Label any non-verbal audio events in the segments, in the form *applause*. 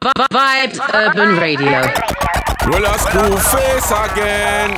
Vibes Urban Radio. Well, a school face again.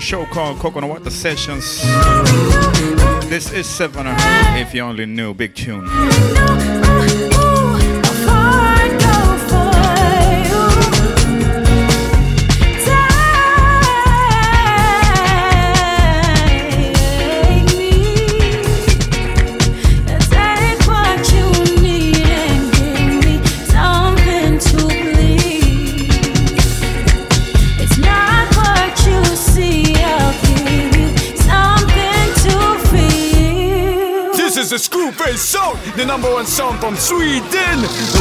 Show called Coconut Water Sessions. This is Sevener, if you only knew, big tune. One song from Sweden,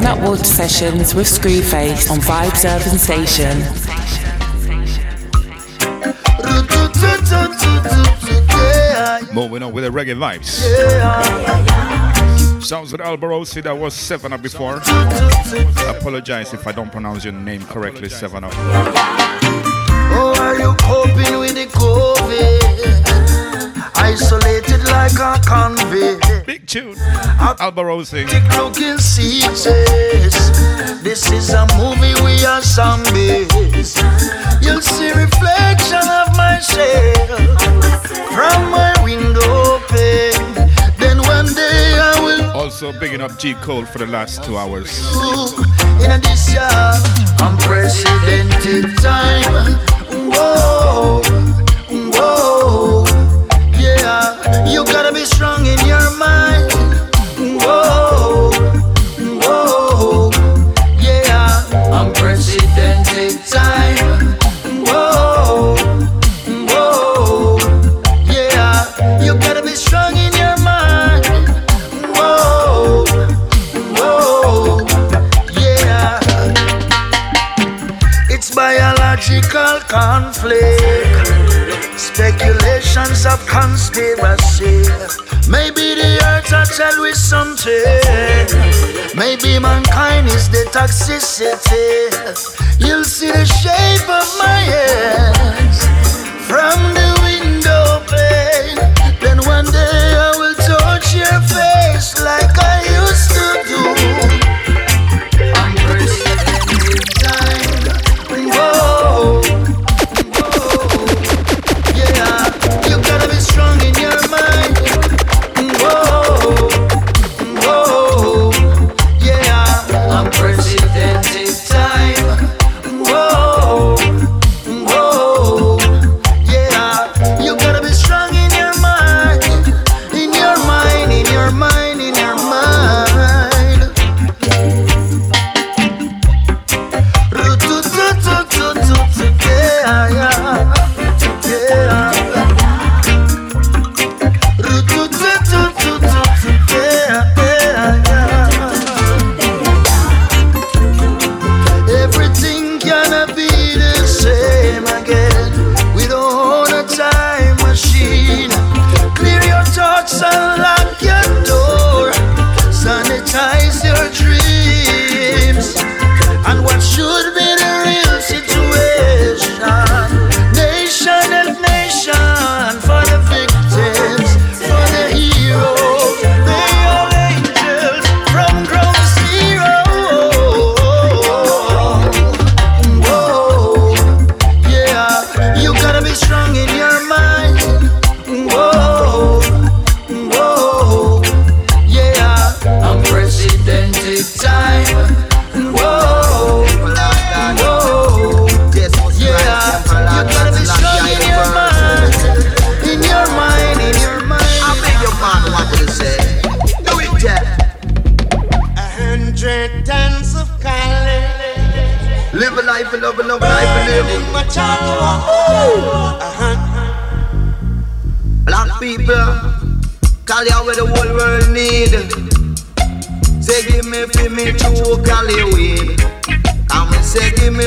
Sessions with Screwface on Vibes Urban Station. Moving on with the reggae vibes. Sounds with Alborosie that was Seven Up before. Apologize if I don't pronounce your name correctly, Seven Up. Oh, are you coping with the COVID? Isolated like a convict. Big tune. Alborosie. Looking This is a movie we are zombies. You'll see reflection of myself from my window pane. Then one day I will. Also bigging up G Cole for the last two hours. In this year, unprecedented time. Whoa, whoa, yeah. You gotta be strong in your mind. Speculations of conspiracy. Maybe the earth will tell we something. Maybe mankind is the toxicity. You'll see the shape of my hands from the window pane. Then one day I will touch your face like I used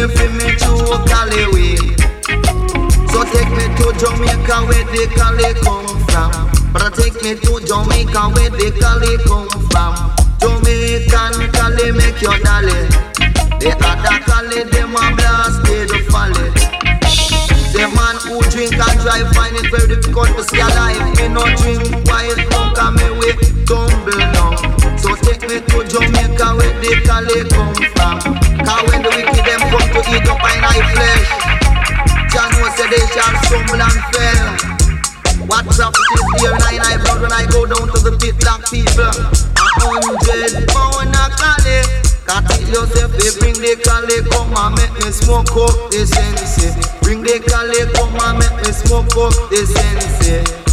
away from me to Cali So take me to Jamaica where the Cali come from. But take me to Jamaica where the Cali come from. Jamaican Cali make your dolly. The other Cali them a blast they the folly. The man who drink and drive find it very difficult to stay alive. Me no drink while come come me way tumble down. So take me to Jamaica where the Cali come from. Cause when the wicked them come to eat up my thy flesh, Jah you know said they shall stumble and fail. What profit is here in thy blood when I go down to the pit black people? A hundred pound a collie. Cut it yourself, they bring the collie, come and make me smoke up the sense. Bring the collie, come and make me smoke up the sense.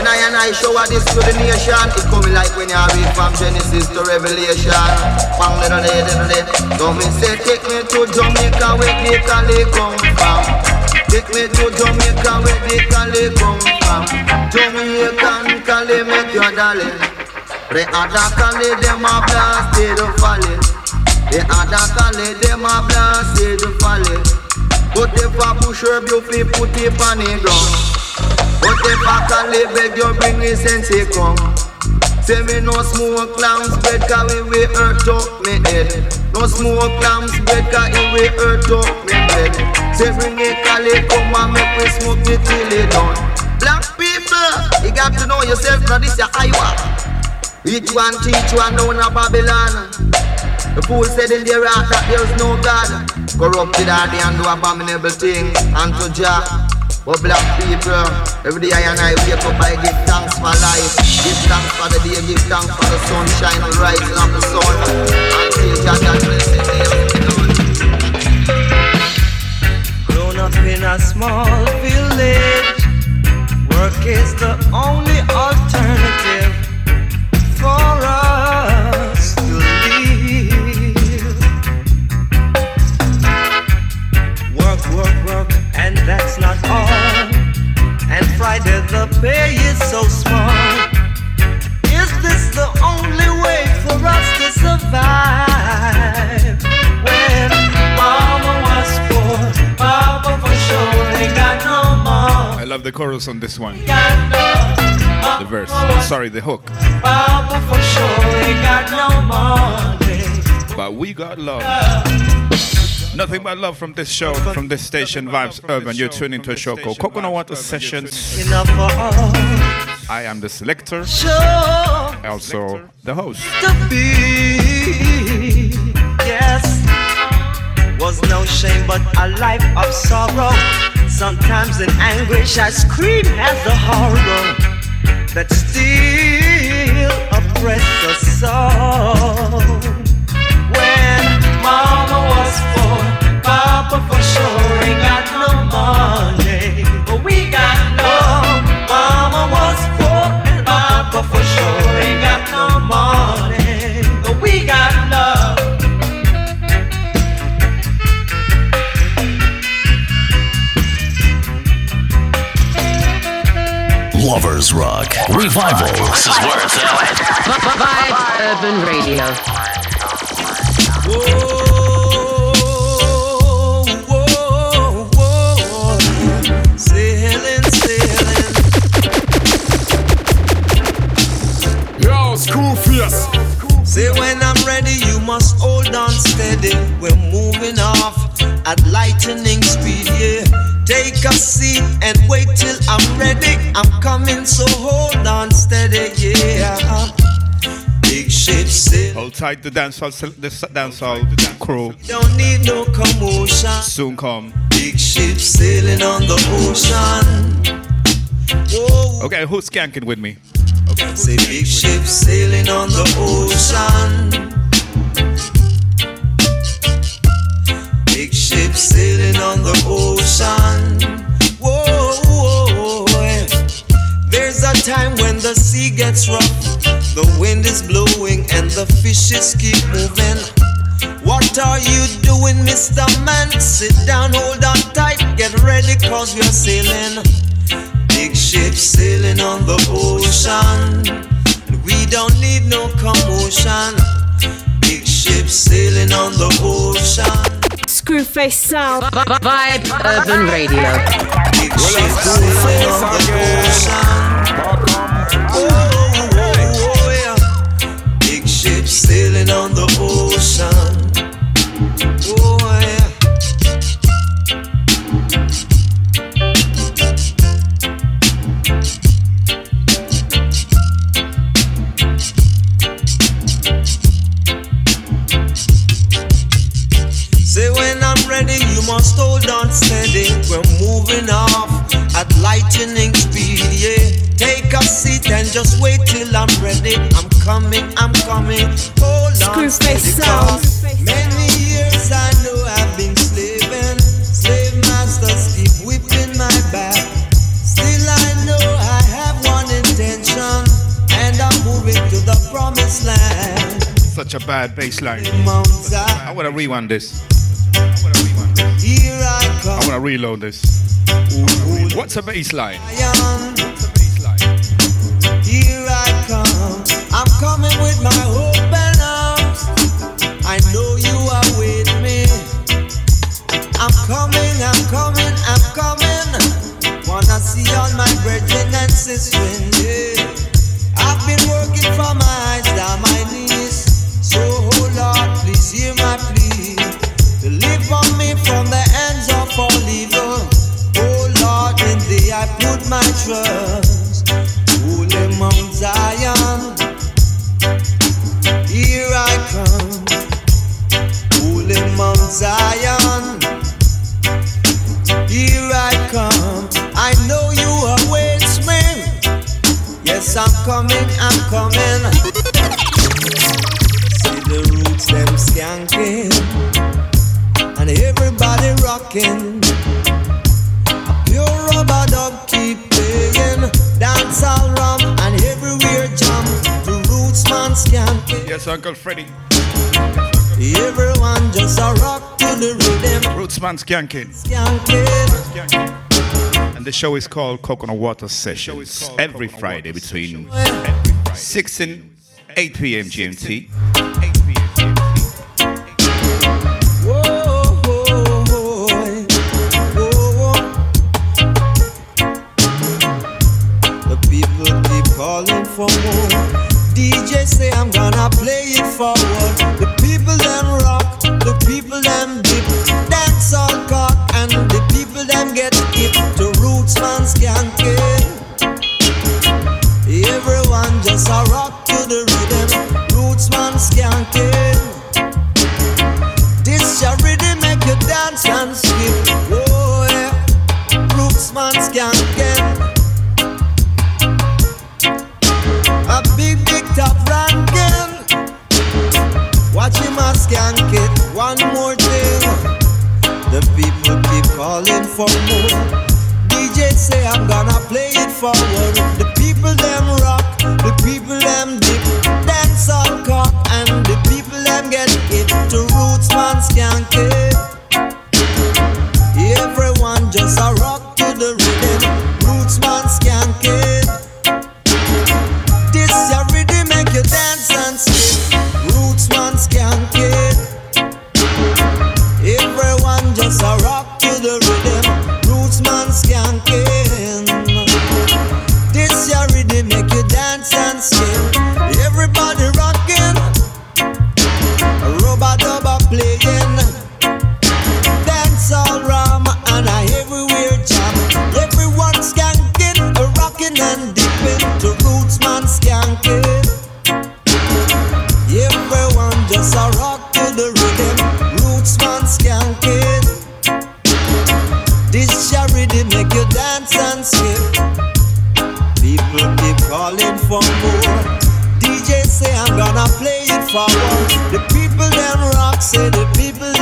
When I and I show this to the nation, it coming like when you read from Genesis to Revelation. Bang little day, little day. So me say, take me to Jamaica where the Cali come from. Take me to Jamaica where the Cali come from. Jamaican Cali make your darling. The other Cali them a blasted folly. The other Cali them a blasted folly. But if I push her, you put it on the ground. But if I can live, beg you bring me sense come. Say me no smoke lamps bread cause we will hurt up me head. No smoke lamps bread cause it will hurt up me head. Say bring it Cali come and make me smoke it till it done. Black people, you got to know yourself now this your Iowa Each one teach one down a Babylon. The fool said in their heart that there's no God. Corrupted are they and do abominable things unto Jah. But black people, every day I and I wake up, I give thanks for life. Give thanks for the day, give thanks for the sunshine and rising of the sun. Until Jah that blessed Grown up in a small village, work is the only alternative for work, work, and that's not all. And Friday the pay is so small. Is this the only way for us to survive? When Mama was poor, Papa for sure ain't got no more. I love the chorus on this one. The verse, sorry, the hook. Papa for sure ain't got no more. But we got love. Nothing but love from this show, from this station, Vibes Urban. You're tuning to a show called Coconut Water Sessions. Enough for all. I am the selector, Sure also the host. Yes. Was no shame but a life of sorrow. Sometimes in anguish I scream at the horror that still oppress the soul. Lovers Rock. Revival. This is where it's at. Vibe Urban Radio. At lightning speed, yeah. Take a seat and wait till I'm ready. I'm coming, so hold on steady, yeah. Big ship sail, Hold tight, the dancehall, the dancehall crew don't need no commotion. soon come. Big ship sailing on the ocean. Whoa, Okay, who's skanking with me? Say big ship sailing on the ocean. Ship sailing on the ocean. Whoa, whoa, whoa. There's a time when the sea gets rough, the wind is blowing, and the fishes keep moving. What are you doing, Mr. Man? Sit down, hold on tight, get ready, cause we're sailing. Big ship sailing on the ocean. We don't need no commotion. Big ship sailing on the ocean. Screwface sound. Vibe uh, Urban Radio. Big ship sailing on the ocean. When I'm ready, you must hold on steady. We're moving off at lightning speed, yeah. Take a seat and just wait till I'm ready. I'm coming, I'm coming. Hold on steady, sound. cause Many years I know I've been slaving. Slave masters keep whipping my back. Still I know I have one intention, and I'm moving to the promised land. Such a bad bass line. I wanna rewind this. I come. wanna reload this. What's a bass line? Here I come. I'm coming with my open arms. I know you are with me. I'm coming, I'm coming, I'm coming. Wanna see all my brethren and sisters. Yeah. Holy Mount Zion, here I come. Holy Mount Zion, here I come. I know you. Yes, I'm coming, I'm coming. See the roots them and everybody rocking. Dance all rum and everywhere jam. The roots man skanking. Yes, Uncle Freddy. Everyone just a rock to the rhythm, Rootsman skanking. skanking. Skanking. And the show is called Coconut Water Sessions every Friday between 6 and 8 p.m. GMT. DJ say I'm gonna play it forward. The people them rock, the people them dip, dance all cock, and the people them get hip to roots man skanking. Everyone just a rock calling for more. DJ say I'm gonna play it forward. The people them rock, the people them dip, dance all cock, and the people them get hit to roots man skank. Everyone just a rock to the rhythm. Roots man just a rock to the rhythm, roots man skanking. This rhythm make you dance and skip. People keep calling for more. DJ say I'm gonna play it forward. The people them rock, say the people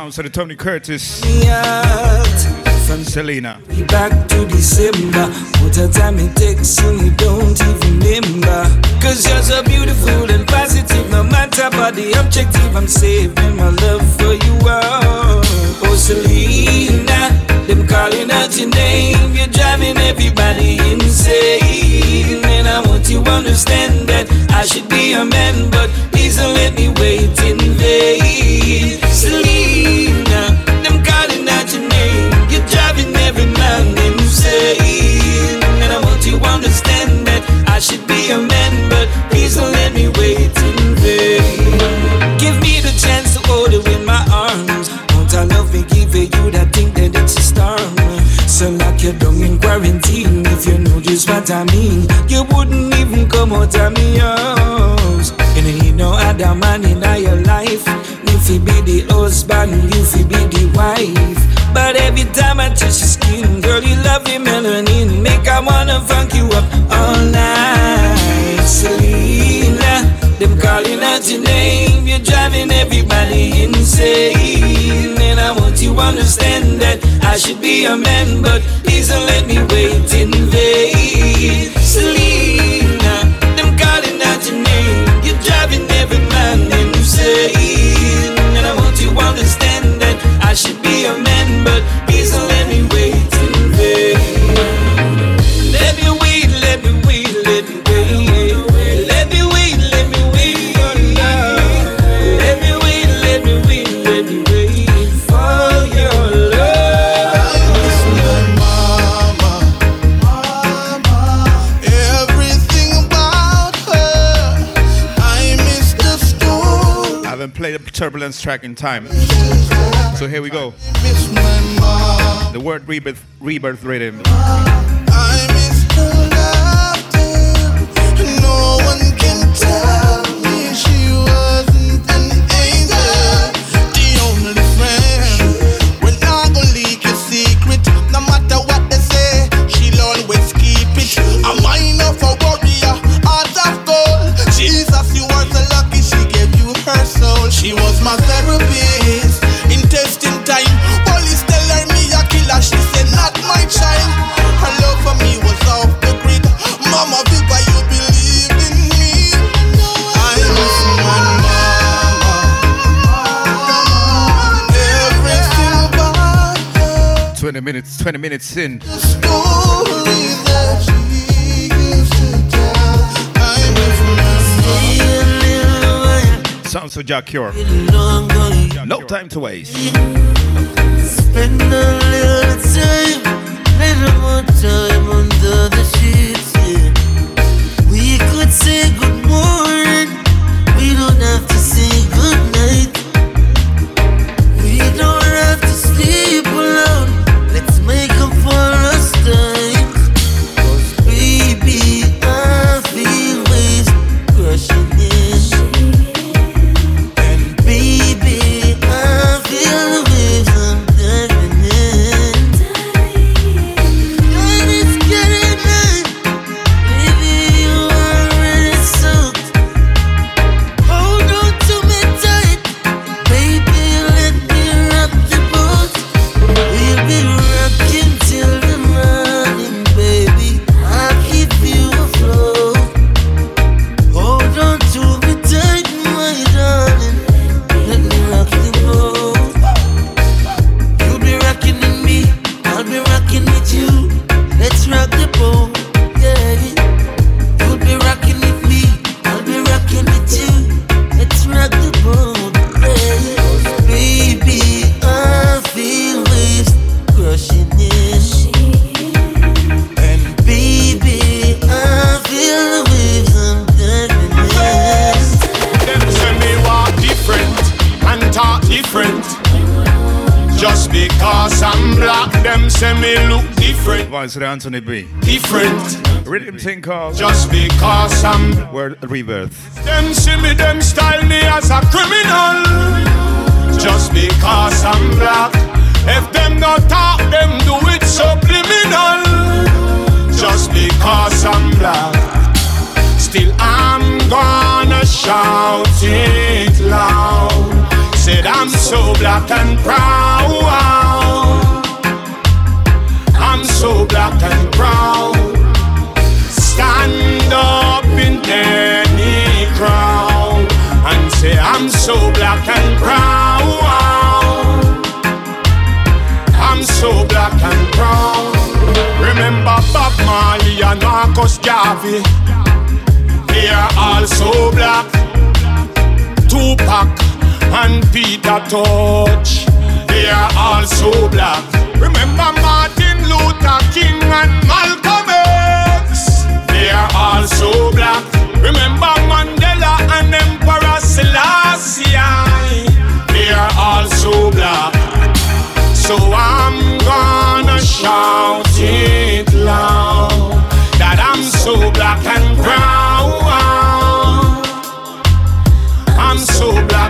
Sounds to the Tony Curtis. From Selena. back to December. What a time it takes and you don't even remember. Cause you're so beautiful and positive. No matter the objective, I'm saving my love for you all. Oh, Selena, them calling out your name. You're driving everybody insane. I want you understand that I should be a man, but please don't let me wait in vain. Selena, them calling out your name. You're driving every man insane. And I want you understand that I should be a man, but please don't let me wait in vain. Give me the chance to hold you in my arms. Won't I love me, give you that thing that it's a storm. So lock you down in quarantine if you just what I mean. You wouldn't even come out of me house. You know you know other man in your life. If you be the husband, you fi be the wife. But every time I touch your skin, girl, you love your melanin. Make I wanna funk you up all night. Selena, them calling out your name. You're driving everybody insane. Understand that I should be a man, but please don't let me wait in vain. Selena, turbulence track in time. So here we go. The word rebirth, rebirth rhythm. 20 minutes, 20 minutes in. Sounds so Jack Cure. No time to waste. Spend a little time, little more time under the sheets. Yeah. We could say Anthony B. Different. Rhythm thing called Just because I'm Word Rebirth. them see me, them style me as a criminal. Just because I'm black. If them not talk, them do it subliminal. Just because I'm black. Still I'm gonna shout it loud. Said I'm so black and proud. Marcus Garvey. They are also black. Tupac and Peter Tosh. They are also black. Remember Martin Luther King and Malcolm X. They are also black. Remember Mandela and Emperor Selassie. They are also black. So I'm gonna shout it loud that I'm so black and brown. I'm so black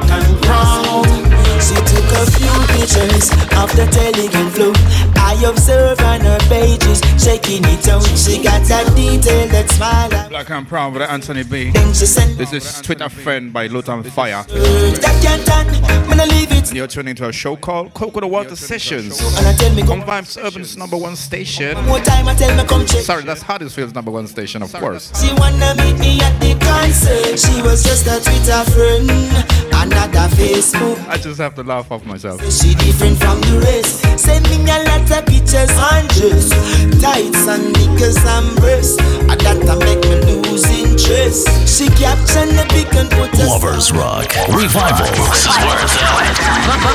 took a few pictures of the telegram flow. I observe on her pages, shaking it out. She got that detail that smile. Black and Proud with Anthony B. Then she sent This is Twitter friend by Luton Fyah. words that can't done. When I leave it, And you're tuning to a show called Coconut Water Sessions and I tell me on Vibes Urban's number one station. more time. I tell me come check. Sorry, that's Huddersfield's number one station, of course. She wanna meet me at the concert. She was just a Twitter friend, another Facebook. I just have to laugh off myself. She different from the rest. Send me a lot of pictures and dress, tights and knickers and breasts. And that a make me lose interest. She caption the pic and put a Lovers Rock Revival. This is where it's at.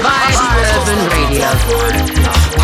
Vibe Urban Radio.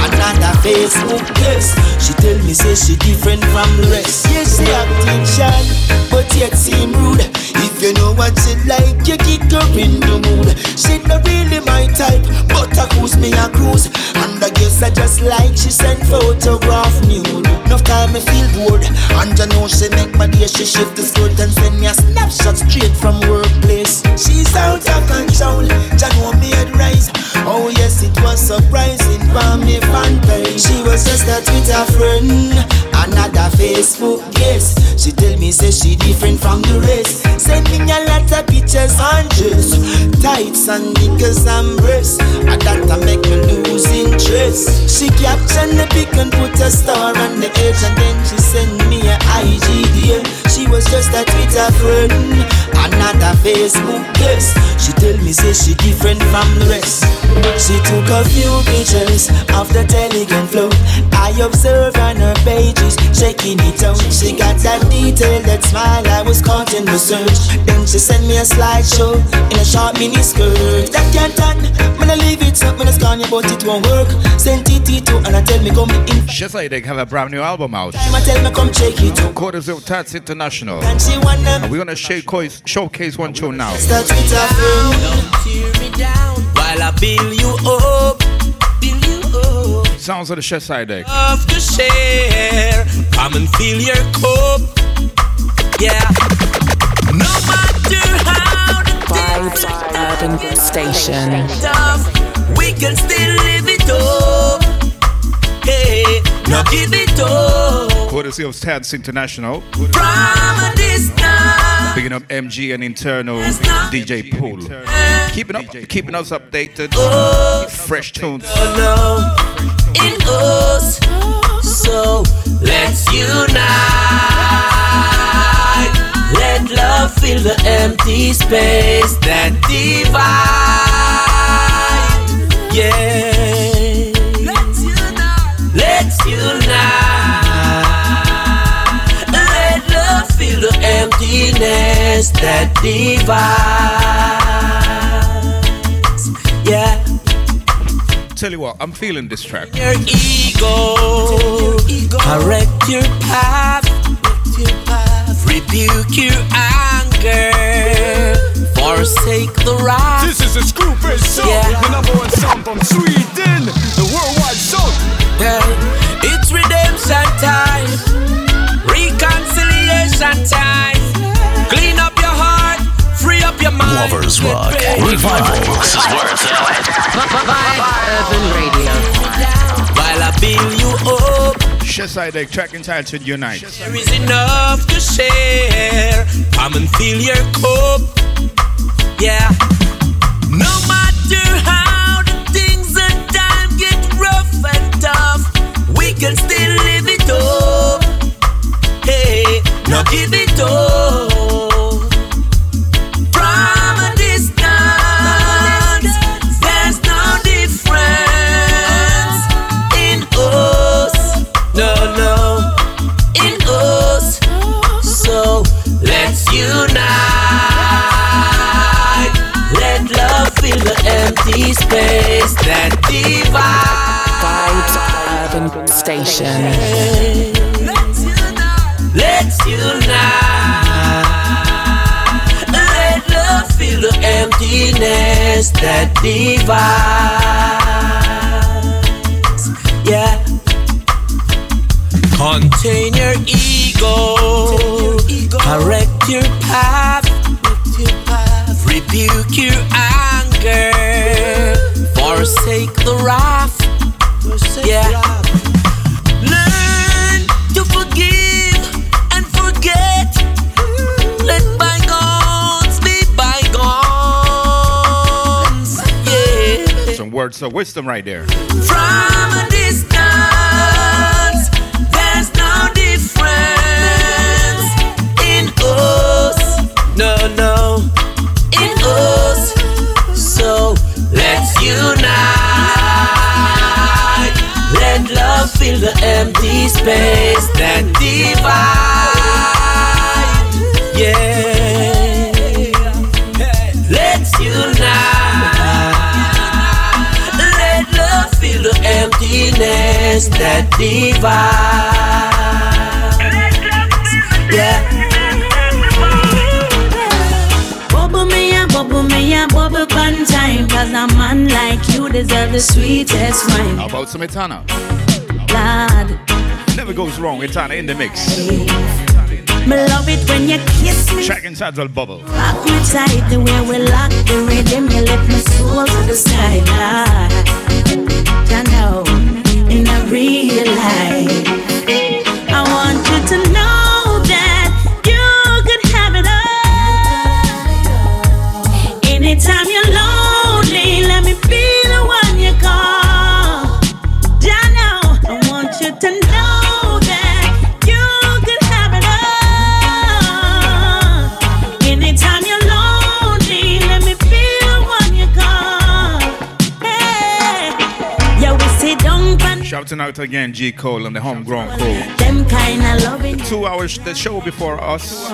Another Facebook guest. She tell me say she different from the rest. Yes, she acting shy, but yet seem rude. If you know what she like, you kick her in the mood. She not really my type, but I cruise me a cruise. And I guess I just like she send photograph nude. Enough time me feel bored, and you know she make my day. She shift the skirt and send me a snapshot straight from workplace. She's out of control, you know me head rise. Oh yes, it was surprising for me fan page. She was just a Twitter friend, another Facebook guest. She tell me say she different from the rest. Send me a lot of pictures and dress, tights and knickers and breasts. And that a make me lose interest. She caption the pic and put a star on the edge, and then she send me a IG dear. She was just a Twitter friend, another Facebook guest. She tell me say she different from the rest. She took a few pictures of the telegram flow. I observe on her pages, shaking it out. She got that detail, that smile. I was caught in the search. Then she sent me a slideshow in a short mini skirt. That can't done. When I leave it up, when I scan you, but it won't work. Sent it to and I tell me come in. Just like they have a brand new album out. Time I tell me come check it out. Quarters of Tats International. And she wanna And we're gonna showcase, showcase one tune now. start with her friend. Don't tear me down while I build you up. Build you up. Sounds of the chef side deck. Love to share. Come and fill your cup. Yeah. Vibes Urban Station. tough, we can still live it up. Hey, now give it up Courtesy of Tats International. from a distance. Picking up MG and internal DJ Pool. Keeping up, keeping us updated. Oh. Fresh tunes. Oh in us. So let's unite. Let love fill the empty space that divide. Yeah. Let's unite. Let's unite. Let love fill the emptiness that divides. Yeah. Tell you what, I'm feeling this track. your ego. Correct your path. Rebuke your anger. Forsake the wrath. This is a Screwface song, Yeah. the number one song from Sweden, the worldwide song. Hey, it's redemption time. Reconciliation time. Clean up your heart. Free up your mind. Lovers Rock. Revival. This is where it's at. Vibe Urban Radio. While I build you up. Chef side deck track entitled Unite. There is enough to share. Come and fill your cup. Yeah. No matter how the things and time get rough and tough, we can still live it up. Hey, now give it up. Empty space that Vibes divides. Urban Station. Let's unite. Let's unite. Let love fill the emptiness that divides. Yeah. Contain your ego. Correct your path. Rebuke your anger. Forsake the wrath. Yeah. Learn to forgive and forget. Let bygones be bygones. Yeah. Some words of wisdom right there. From a distance, there's no difference in us. No, no, in us. Unite. Let love fill the empty space that divides. Yeah. Let's unite. Let love fill the emptiness that divides. Yeah. Bubble me bubble me bubble time Cause a man like you deserve the sweetest wine How about some Etana? Lord, Never goes wrong. Etana in the mix. me love it when you kiss me Track entitled Bubble. Lock me tight the way we lock the rhythm You lift my soul to the sky Lord, I know in a real out again, G Cole and the homegrown crew. Them kind of loving. Two hours, the show before us.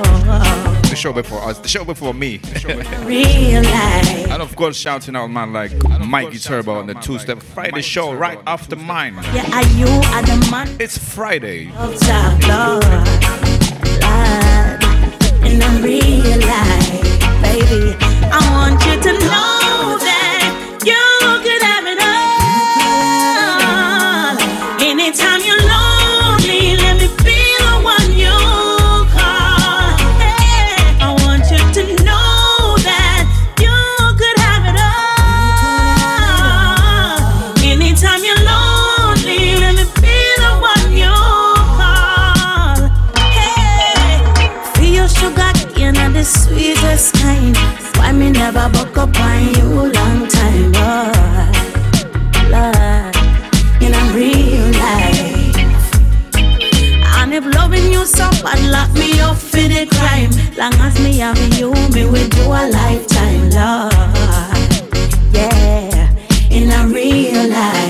The show before us. The show before me. *laughs* Real life. and of course, shouting out man like Mikey Turbo on the Two Step Friday show right after mine. Yeah, are you are the man It's Friday. of the Lord. Lord, in a real life, baby. I want you to know me never buck up on you long time, boy? Lord, in a real life. And if loving you so bad, lock me up for the crime. Long as me have you, me will do a lifetime, Lord. Yeah, in a real life.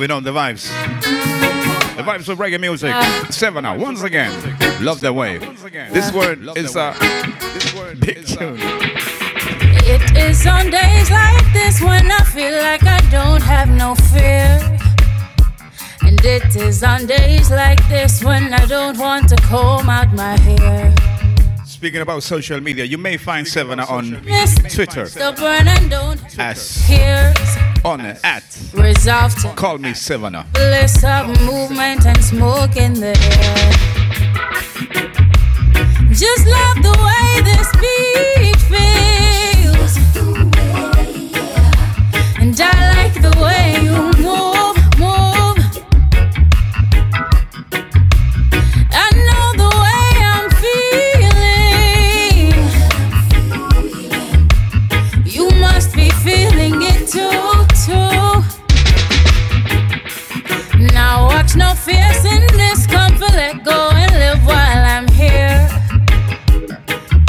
Moving on the vibes. The vibes of reggae music. Sevana, once again. Love the way. This word is a big tune. It is on days like this when I feel like I don't have no fear. And it is on days like this when I don't want to comb out my hair. Speaking about social media, you may find Seven on Twitter Stubborn and don't as hear. On at Resolve to Call Me Sevana. bliss of movement and smoke in the air. Just love the way this beat feels. And I like the way Let go and live while I'm here.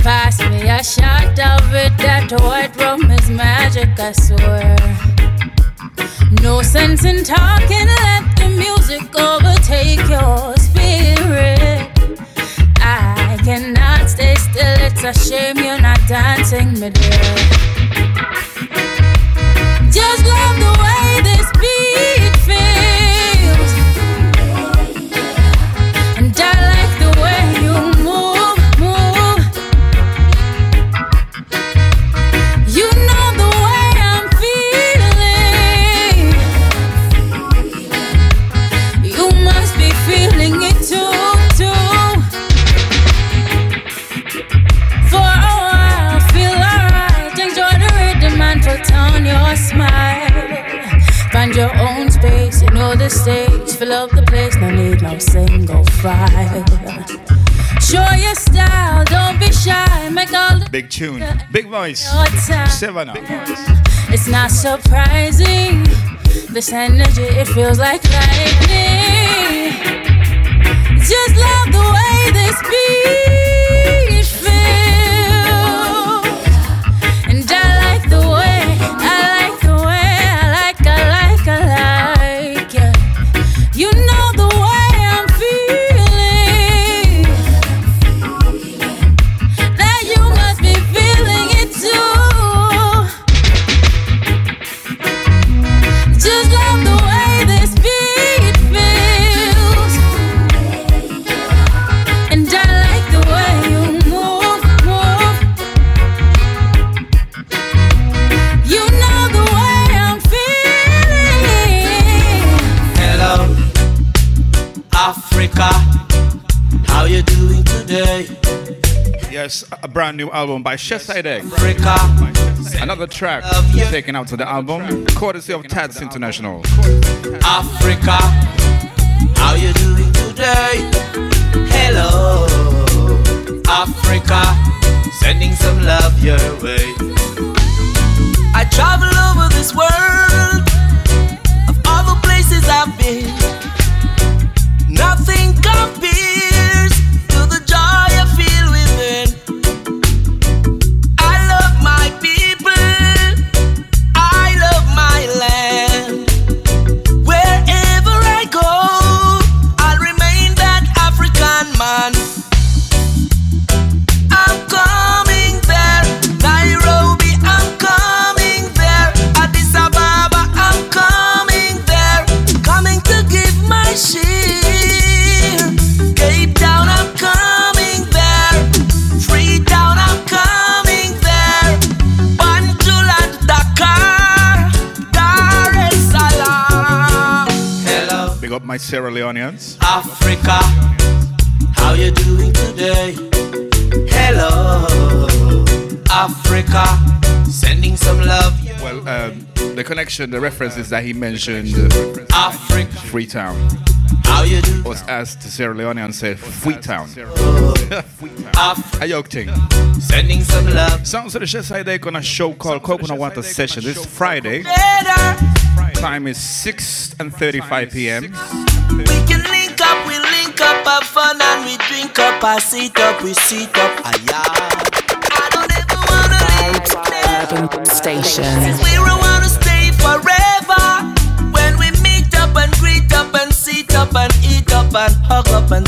Pass me a shot of it. That white rum is magic, I swear. No sense in talking. Let the music overtake your spirit. I cannot stay still. It's a shame you're not dancing me there. Just love the way single file. Show your style, don't be shy. Make all the Big tune. Big voice. It's not surprising. This energy, it feels like lightning. Just love the way this beat a brand new album by Sheside Africa, Another track taken out to the album, courtesy of Tats International. Africa, how you doing today? Hello, Africa, sending some love your way. I travel over this world, of all the places I've been, nothing compares. Sierra Leoneans. Africa, how you doing today? Hello, Africa, sending some love. Well, um, the connection, the references that he mentioned uh, Africa, Freetown. How you doing? Was asked to Sierra Leone and said Freetown. A yoke thing. Sending some love. Sounds of the Shesai Day on a show called Coconut Water Session this Friday. Later. Time is 6 and 35 p.m. We can link up, we link up, have fun, and we drink up, I sit up, we sit up, ayah. I don't ever wanna leave. Station. We don't wanna stay forever. When we meet up and greet up and sit up and eat up and hug up and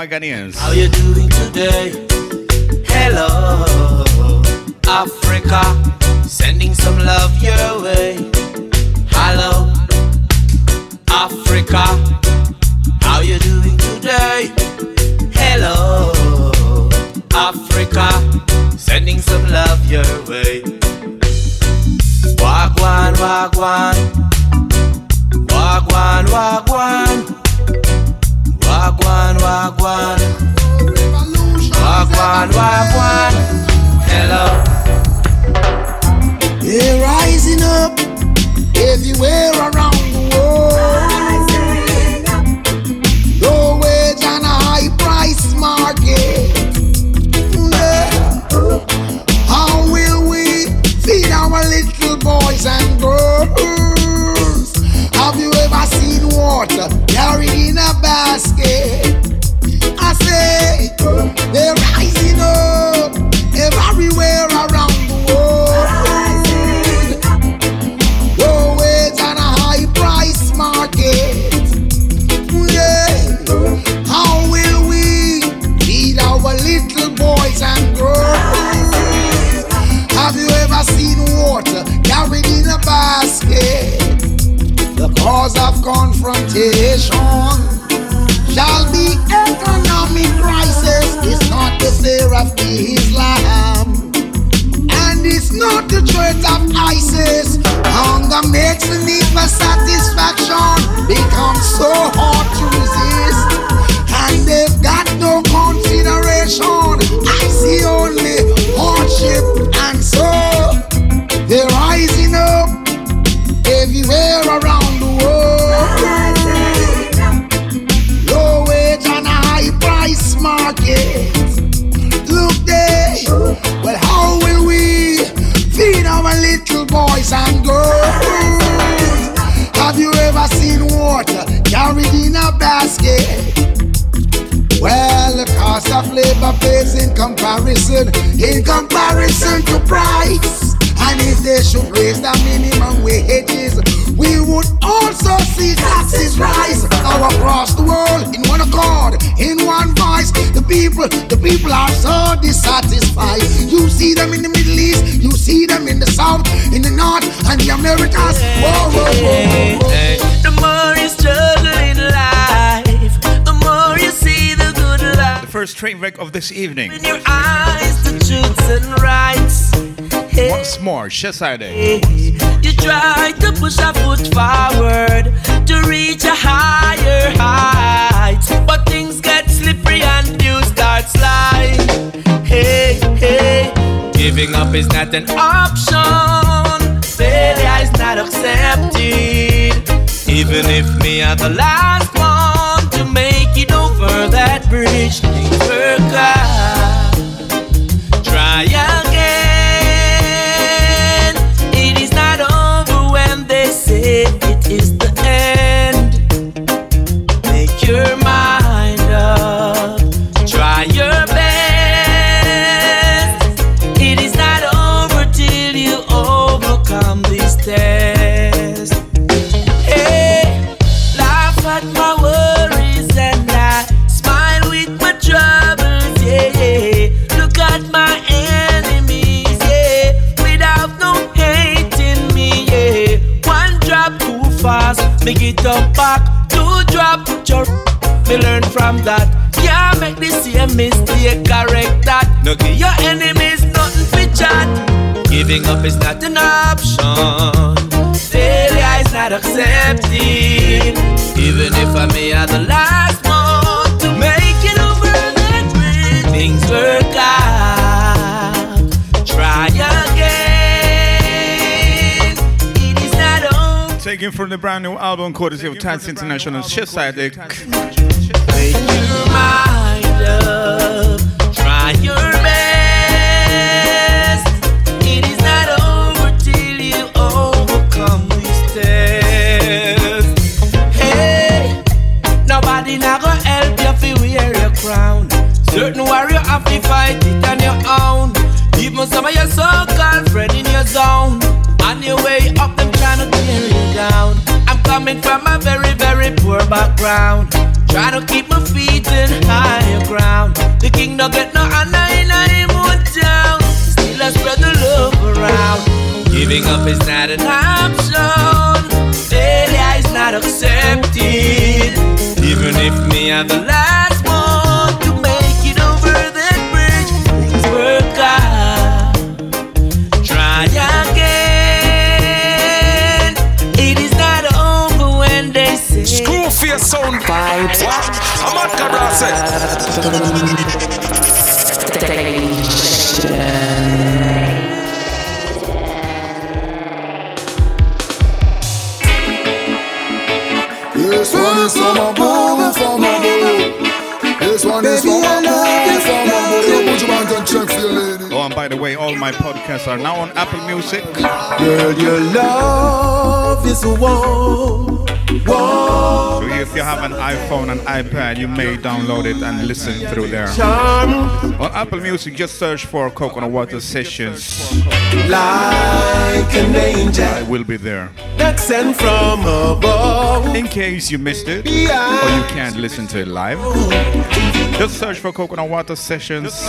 Maganians. How you do Sheside. You try to push a foot forward to reach a higher height, but things get slippery and you start slide. Hey, hey, giving up is not an option. Failure is not accepted. Even if me are the last one to make it over that bridge, things work out. Up back. Two drop, your me learn from that. Yeah, make the same mistake, correct that. No give your enemies nothing to chat. Giving up is not an option. Failure is not accepted. Even if I may have the last over. Taken from the brand new album courtesy of Tats International, Sheside. Make your mind up. Try your best. It is not over till you overcome these tests. Hey, nobody now go help you if you wear your crown. Certain warrior have to fight it on your own. Even some of your so-called friend in your zone. On your way up, them trying to tear you down. I'm coming from a very, very poor background. Try to keep my feet in higher ground. The king don't get no honor in own town. Still I spread the love around. Giving up is not an option. Failure is not accepted. Even if me are the last face sound. Vibes. I'm at Karase. This one is from a boo, from a boo. This one is from a boo, from a boo. By the way, all my podcasts are now on Apple Music. Girl, your love is a war. So if you have an iPhone and iPad, you may download it and listen through there. On Apple Music, just search for Coconut Water Sessions. like an angel I will be there. that sent from above. In case you missed it or you can't listen to it live, just search for Coconut Water Sessions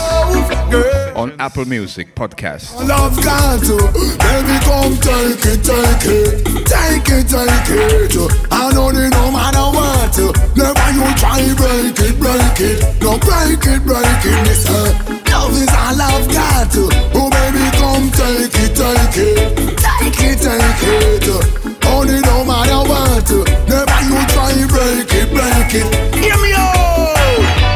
on Apple Music Podcast. Love got to, oh. baby, come take it, take it, take it, take it. Oh. I don't know they no matter what, oh. never you try break it, break it, no break it, break it. This love is all I've got. Oh baby, come take it, take it, take it, take it. Only no matter what, never you try break it, break it. Hear me out.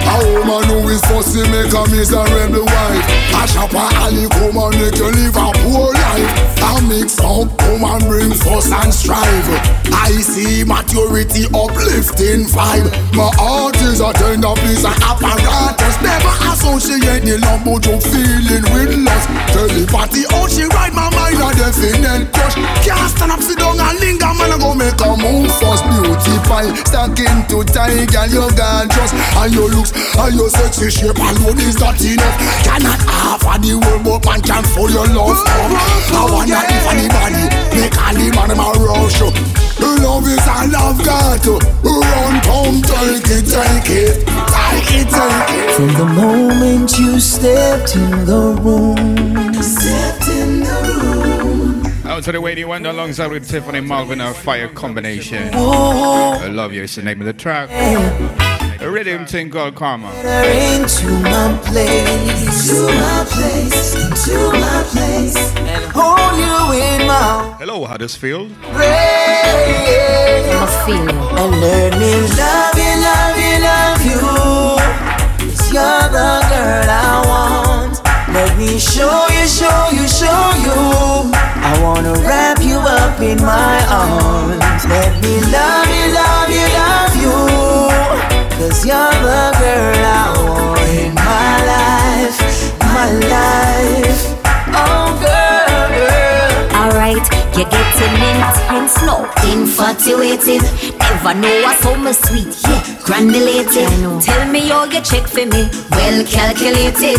A woman who is fussy make a miserable wife. A shopper alley come and make you live a poor life. A mix up come and bring fuss and strive I see maturity uplifting vibe. My heart is a tender piece of apparatus. Never associate the love but you feeling with lust. Telepathy out she ride my mind a definite crush. Can't stand up sit down and linger man I go make a move first Beauty pie stacking to tie girl you gorgeous And your looks and your sexy shape alone is not enough Cannot offer the world but man can for your love come I wonder if anybody make all the man a rush Love is all I've got oh. Run come take it take it Take it, take it. From the moment you stepped in the room, stepped in the room. Out to the way you went alongside with Anthony Malvo, a fire combination. Oh. I love you, it's the name of the track. A rhythm thing called Karma. Into my place, to my place, to my place, and hold you in my Hello, Huddersfield. embrace. And let me love you, love you, love you. 'Cause you're the girl I want. Let me show you, show you, show you. I wanna wrap you up in my arms. Let me love you, love you, love you. Cause you're the girl I want in my life, my life. Oh, girl, girl. Alright, you're getting intense now, infatuated. Never know what's so much sweet, yeah, granulated. Tell me how you check for me, well calculated.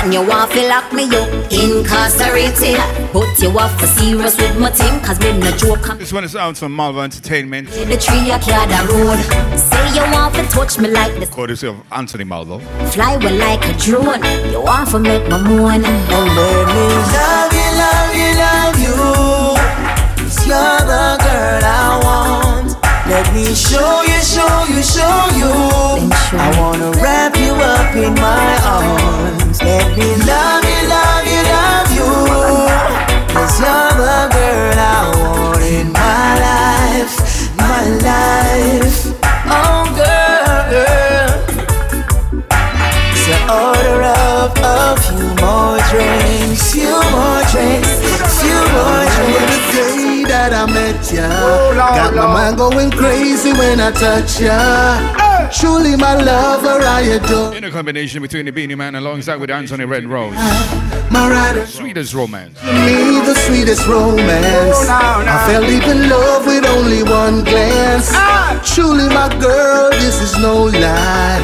And you want to lock me up, incarcerated. But you want for serious with my team, cause me no joke. This one is out from Malva Entertainment. the tree, I carry the road. Say you want to touch me like this, Courtesy of Anthony Malvo. fly well like a drone. You want to make my moan. And let love you, love you, love you. Cause you're the girl I want. Let me show you, show you, show you. I wanna wrap you up in my arms. Let me love you, love you, love you. Cause you're the girl I want in my life, my life. Oh, girl, girl. So order up a few more drinks, few more drinks, few more Remember drinks. The day that I met ya. Oh, Got my mind going crazy when I touch ya. Truly my lover, I adore. In a combination between the Beenie Man alongside with Anthony Red Rose. My rider. Sweetest romance. Me, the sweetest romance. Oh, I fell deep in love with only one glance. Ah. Truly, my girl, this is no lie.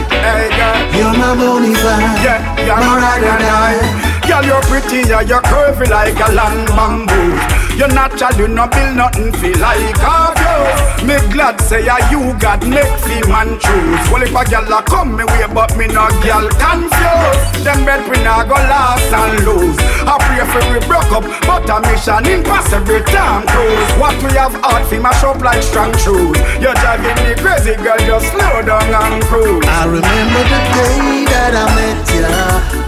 You're my bonafide. Yeah, yeah, my my ride or. Girl, you're pretty, yeah, you're curvy like a long bamboo. You no build nothing feel like a view. Me glad say yeah, you got make fi man choose. Well if a girl a come me way, but me no girl confused. Them bed we not go last and lose. I pray for we broke up, but a mission impasse every time cruise. What we have hard fi mash up like strong shoes. You're driving me crazy, girl, just slow down and cruise. I remember the day that I met ya.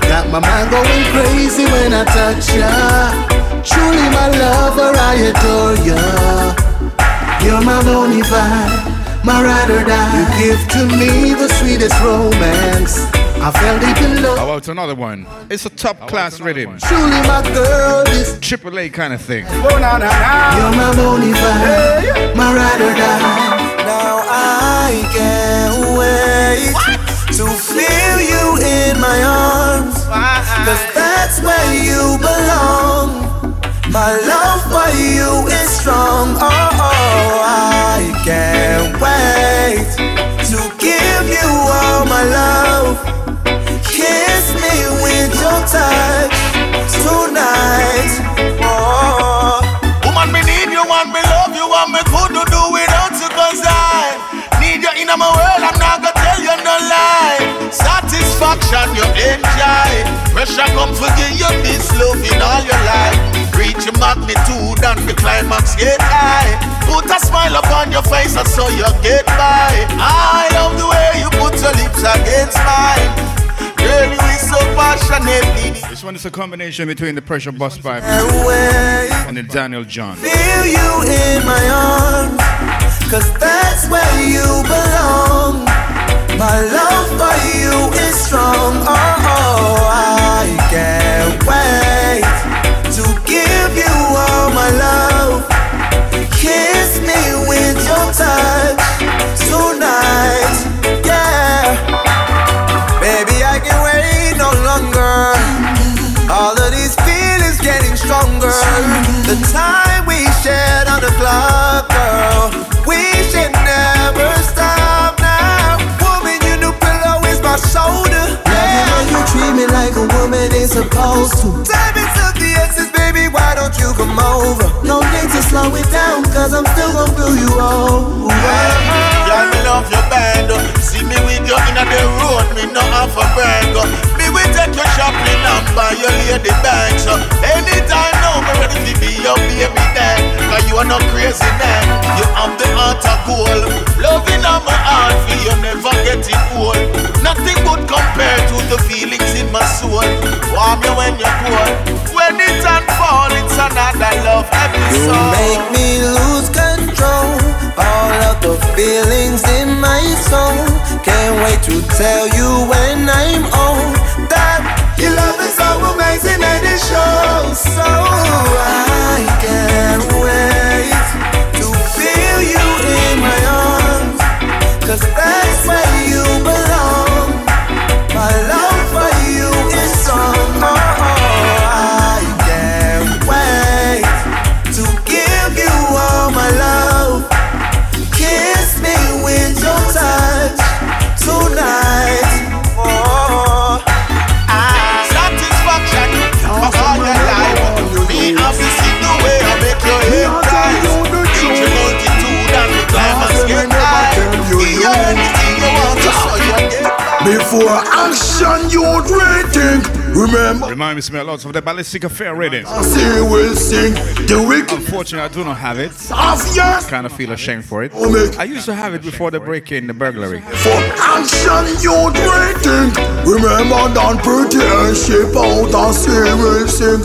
Got my mind going crazy when I touch ya. Truly, my lover, I adore ya. You're my bonafide, my ride or die. You give to me the sweetest romance. I fell deep in love. Oh, How about another one? It's a top oh, class rhythm. Truly, my girl, this Triple A kind of thing. Oh, na, na, na. You're my bonafide, my ride or die. Now I can't wait My love for you is strong. Oh, oh, I can't wait to give you all my love. Kiss me with your touch tonight. Oh, woman, me need you, want me love you, want me couldn't do without you, cause I need you in my world. Satisfaction you enjoy. Pressure come forgive you this love in all your life. Reach your magnitude and the climax get high. Put a smile upon your face and so you get by. I love the way you put your lips against mine. Girl, you is so passionately. This one is a combination between the Pressure Busspipe Away. and the Daniel John. Feel you in my arms, cause that's where you belong. My love for you is strong. Oh, I can't wait to give you all my love. Kiss me with your touch tonight. A woman is supposed to. Time is of the essence, baby. Why don't you come over? No need to slow it down, cause I'm still gonna fill you over. Girl, me love your band. See me with you in the road, me we no have a brag. Me we take you shopping and buy your lady bags. Anytime me ready to be your baby dad. Cause you are not crazy man. You have the heart of gold. Loving on my heart for you never get it old. Nothing would compare to the feelings in my soul. Warm you when you're cold. When unfold, it's another love You make me lose control. All of the feelings in my soul. Can't wait to tell you when I'm old. That your love is so amazing and it shows. So I can't wait to feel you in my arms. Cause that's where you belong. My love for you is I can't wait to give you all my love. Kiss me with your touch tonight. Before action, you'd rethink. Remember, Remind me a lot of the Ballistic Affair riddim. I say we'll sing the wicked Unfortunately, I do not have it. your Kind of feel ashamed for it. Oh, I used to have it before the break-in, the burglary. For action, you'd rethink. Remember, done pretty and shape out and say we'll sing.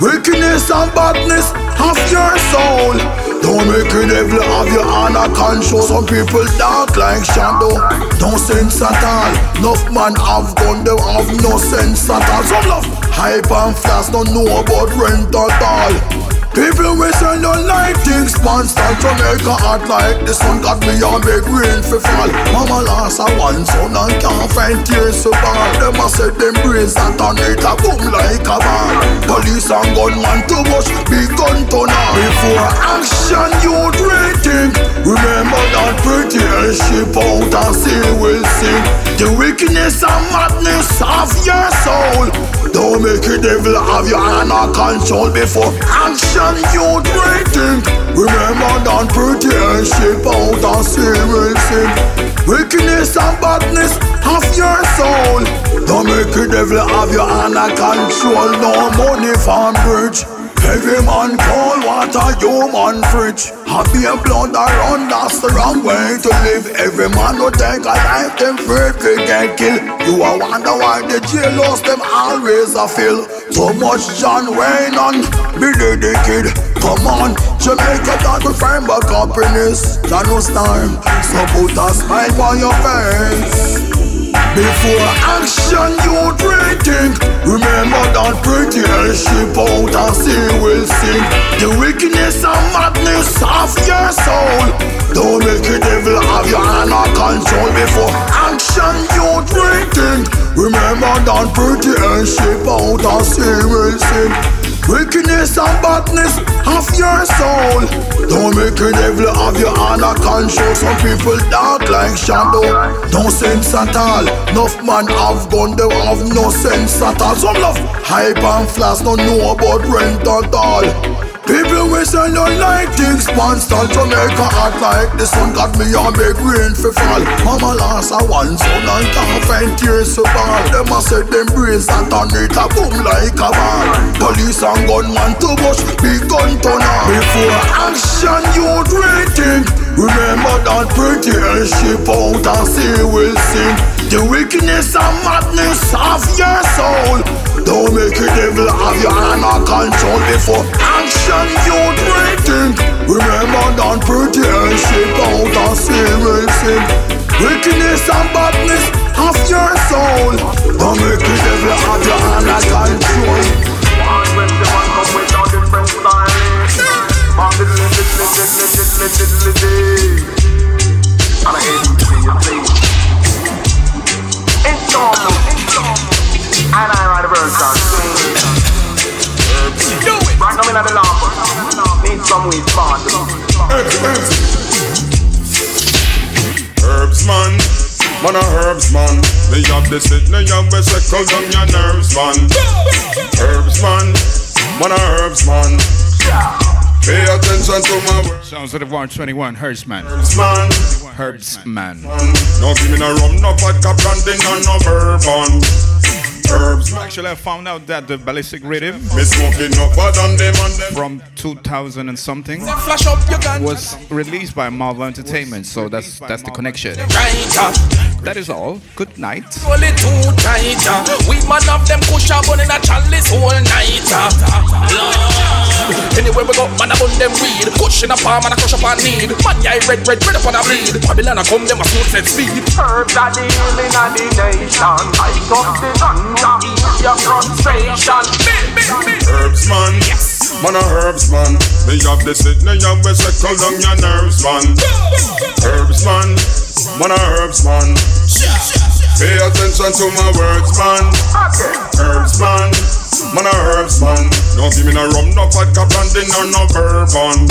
Wickedness and badness of your soul. Don't make the devil have your honor control. Some people dark like shadow. No sense at all. Enough man have gun, they have no sense at all. Some love hype and fast, don't know about rent at all. People we say no like things constant Jamaica hot like the sun got me on big rain for fall. Mama lost a one son and can't find tears to ball Them a say them brains that on it a boom like a ball. Police and gunman to bush big gun turner Before action you'd rethink Remember that pretty and ship out and say we'll sing The wickedness and madness of your soul Don't make the devil have your honor control before action you'd rethink Remember that pretty and ship out and say we'll Wickedness and badness of your soul. Don't make the devil have your honor control. No money from bridge Every man call water, human fridge. Happy and blood around, that's the wrong way to live. Every man who take a life, them afraid get killed. You a wonder why the jailhouse them always a feel. So much John Wayne on Billy the Kid. Come on, Jamaica got to find back happiness. That was time, so put a smile on your face. Before action, you'd rethink. Remember that pretty ship out and sea we'll sing. The wickedness and madness of your soul. Don't make the devil have your honor control. Before action, you'd rethink. Remember that pretty ship out and sea we'll sing. Wickedness and badness of your soul. Don't make the devil have your honor control. Some people dark like shadow. No sense at all. Enough man have gun, they have no sense at all. Some love hype and flash, don't know about rent at all. People wish I don't like things constant Jamaica hot like the sun got me on big rain for fall. Mama lost a one son and can't find tears to ball Them a say them brains that on it a boom like a ball. Police and gunman to bush big gun turner Before action you'd rethink Remember that pretty and ship out and say we'll sing. The wickedness and madness of your soul. Don't make the devil have your honor control Before action you'd rethink Remember that pretty and ship out and say we'll Wickedness and badness of your soul. Don't make the devil have honor control And I write a verse down. Do it. Right now, I'm in the lamp. Need some weed, spawn. Herbs man, man a herbs man. Me have the sit, me have the set, cause on your nerves man. Herbs man, man a herbs man. Pay attention to my words. Sounds of the War 21, Hertzman. man. Hertzman. No give me no rum, no vodka, brandy, no no bourbon. Herbs. Actually, I found out that the ballistic rhythm Me smoking no than them and them. from 2000 and something Flash up your gun. was released by Marvel Entertainment, so that's that's the connection. That is all. Good night. Roll it too tight. We man of them push up on in a chalice all night. Lord. Anyway we go, man I bun them weed. Push in a palm and I crush up on need. Man yeah red, red, red up on a bleed. Babylon a come, them a smooth set speed. Herbs are the healing of the nation. Light up the frustration. Herbs man. Yes. Man a herbs man. Me have the Sydney and we settle down your nerves man. Herbs man. Man a herbs man. Pay attention to my words man. Herbs man. Man a herbs man. Don't give me no rum, no vodka, brandy, no no bourbon.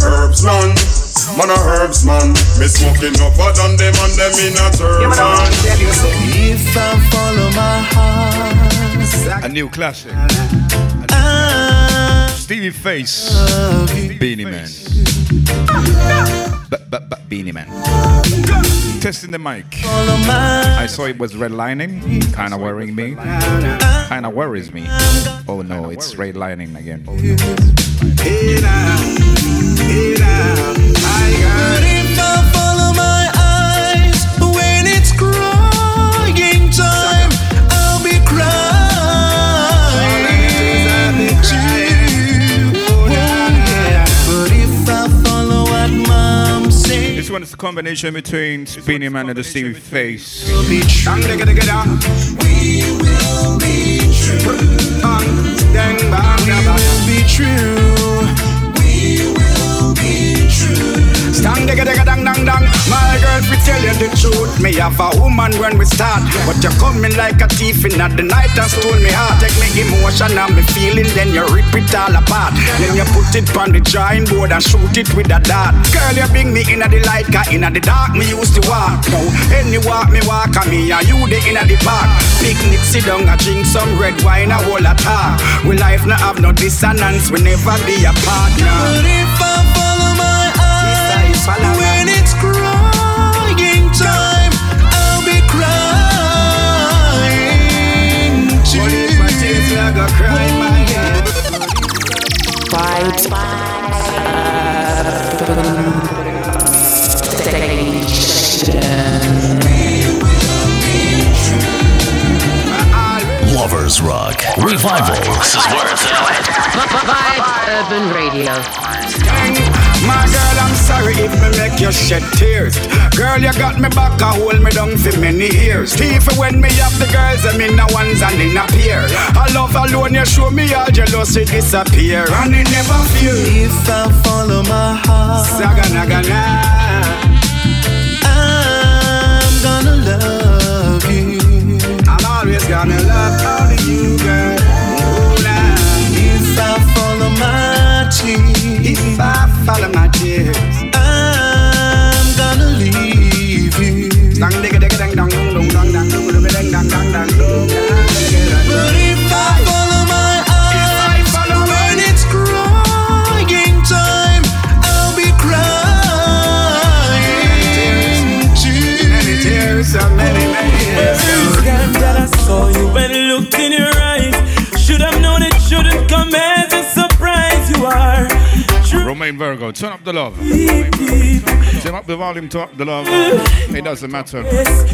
Herbs man. Man a herbs man. Me smoking no than them and them in a turban. If I follow my heart, A new classic. I Stevie Face. Beenie Man. But, but, but Beenie Man. Testing the mic. I saw it was redlining, kind of worrying me. Kind of worries me. Oh no, it's redlining again. But if I follow my eyes when it's crying time, I'll be crying too. Oh, yeah. Combination between Beenie Man and the Stevie Face. it'll be true. We will be true. We will be true. Be digga digga dang dang dang. My girl, we tell you the truth. Me have a woman when we start, but you coming like a thief in at the night and stole me heart. Take me emotion and me feeling, then you rip it all apart. Then you put it on the drawing board and shoot it with a dart. Girl, you bring me in the light, cause in the dark me used to walk. Now any walk me walk, and me and you the in the park. Picnic, sit down and drink some red wine, a whole a talk. We life not have no dissonance, we never be apart now. When it's crying time, I'll be crying too. Oh, Vibes. Lovers Rock. Revival. This is worth it. Vibe Urban Radio. My girl, I'm sorry if me make you shed tears. Girl, you got me back and hold me down for many years. Even when me have the girls, I'm in the ones and in a pair. I love alone, you show me all jealousy disappear. And it never fear. If I follow my heart, Saga naga na. I'm gonna love you. I'm always gonna love all of you, girl. Oh, nah. If I follow my tears, If I follow my tears. I'm gonna leave you. True. Virgo, turn up the love. Turn up the volume, turn up the love. It doesn't matter.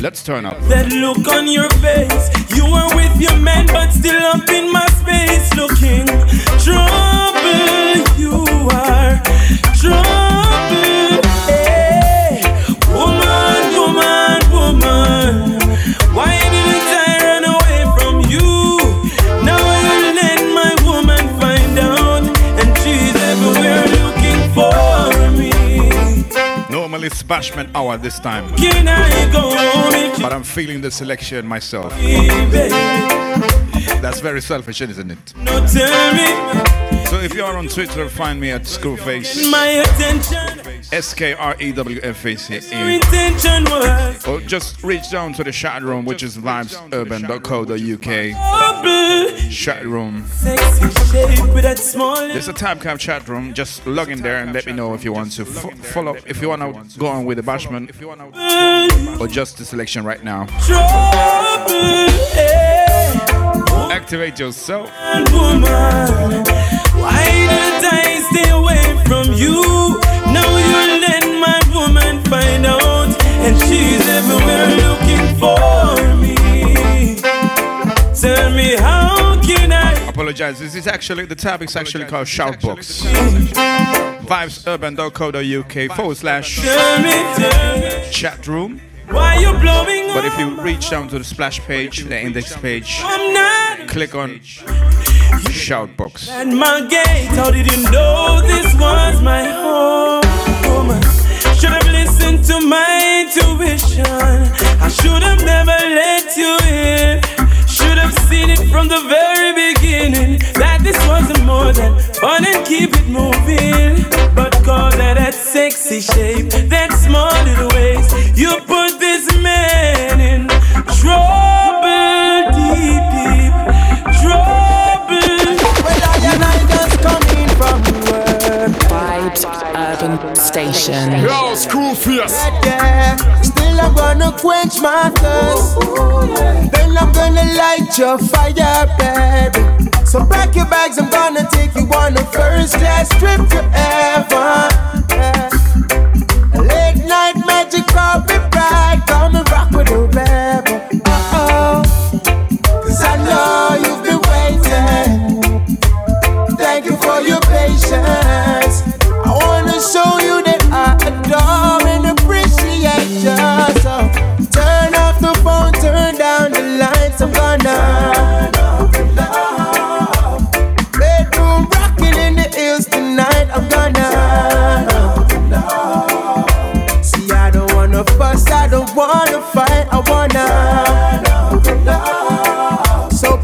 Let's turn up. That look on your face. You were with your man, but still up in my space. Looking trouble. You are trouble. Hey, woman, woman, woman. It's bashment hour this time. Can I go But I'm feeling the selection myself. That's very selfish, isn't it? No, tell me So if you are on Twitter, find me at Screwface. S K R E W F A C E. Or just reach down to the chat room, which is vibesurban.co.uk. Chat room. sexy shape with that small There's a tab cam chat room. Just log in there and let me know if you want to f- follow, if you want to go on with the bashment, or just the selection right now. eh. Activate yourself. Why did I stay away from you? Now you let my woman find out, and she's everywhere looking for me. Tell me how can I? Apologize. This is actually the tab is actually called Shoutbox. Vibesurban.co.uk forward slash Tell me, tell me chat room. why you blowing But if you reach down to the splash page, the index page, I'm not click on Shoutbox. at my gate. How did you know this was my home? To my intuition. I should have never let you in. Should have seen it from the very beginning that this wasn't more than fun and keep it moving. But cause of that sexy shape, that small little waist, you put this man in trouble, deep, deep trouble. Station. Yo, Screwface. Yeah, still I'm gonna quench my thirst. Then I'm gonna light your fire, baby. So pack your bags, I'm gonna take you on a first class trip to heaven. Yeah. Late night magic, call me bright. Come and rock with the rebel. So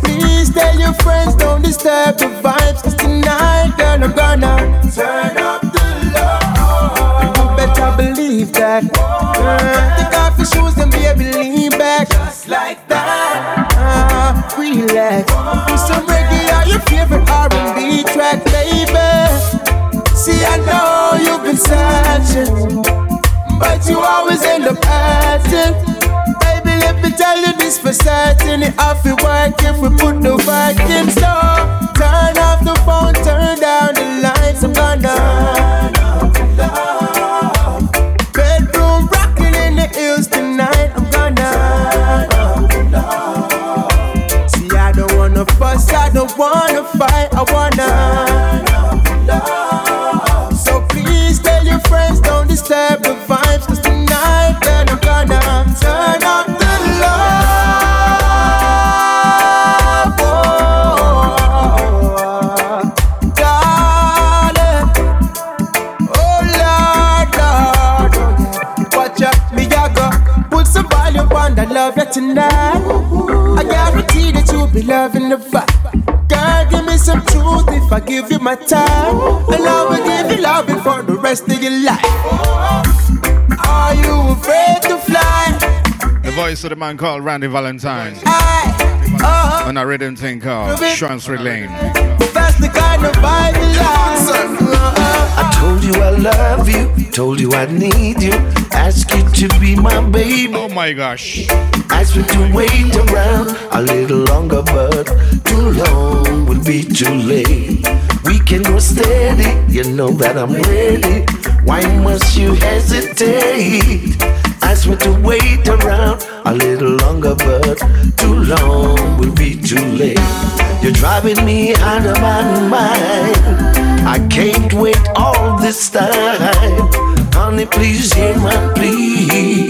please tell your friends, don't disturb the vibes. Tonight, girl, I'm gonna turn up the love. You better believe that. Take off your shoes baby, lean back. Just like that. Uh, relax. Some reggae your favorite R&B track, baby. See, I know you've been searching, but you always end up asking. Tell you this for certain. It off it work if we put the work in. So turn off the phone, turn down the lights. I'm gonna love bedroom rocking in the hills tonight. I'm gonna see. I don't wanna fuss, I don't wanna fight. I wanna. Loving the vibe. Girl, give me some truth if I give you my time. And I will give you loving for the rest of your life. Are you afraid to fly? The voice of the man called Randy Valentine. Uh, On a riddim thing called Shrewsbury Lane. The kind of vibe you like. Uh-uh. I told you I love you, told you I need you, ask you to be my baby. Oh my gosh. Ask me to wait around a little longer, but too long will be too late. We can go steady, you know that I'm ready. Why must you hesitate? Ask me to wait around a little longer, but too long will be too late. You're driving me out of my mind. I can't wait all this time. Honey, please hear my plea.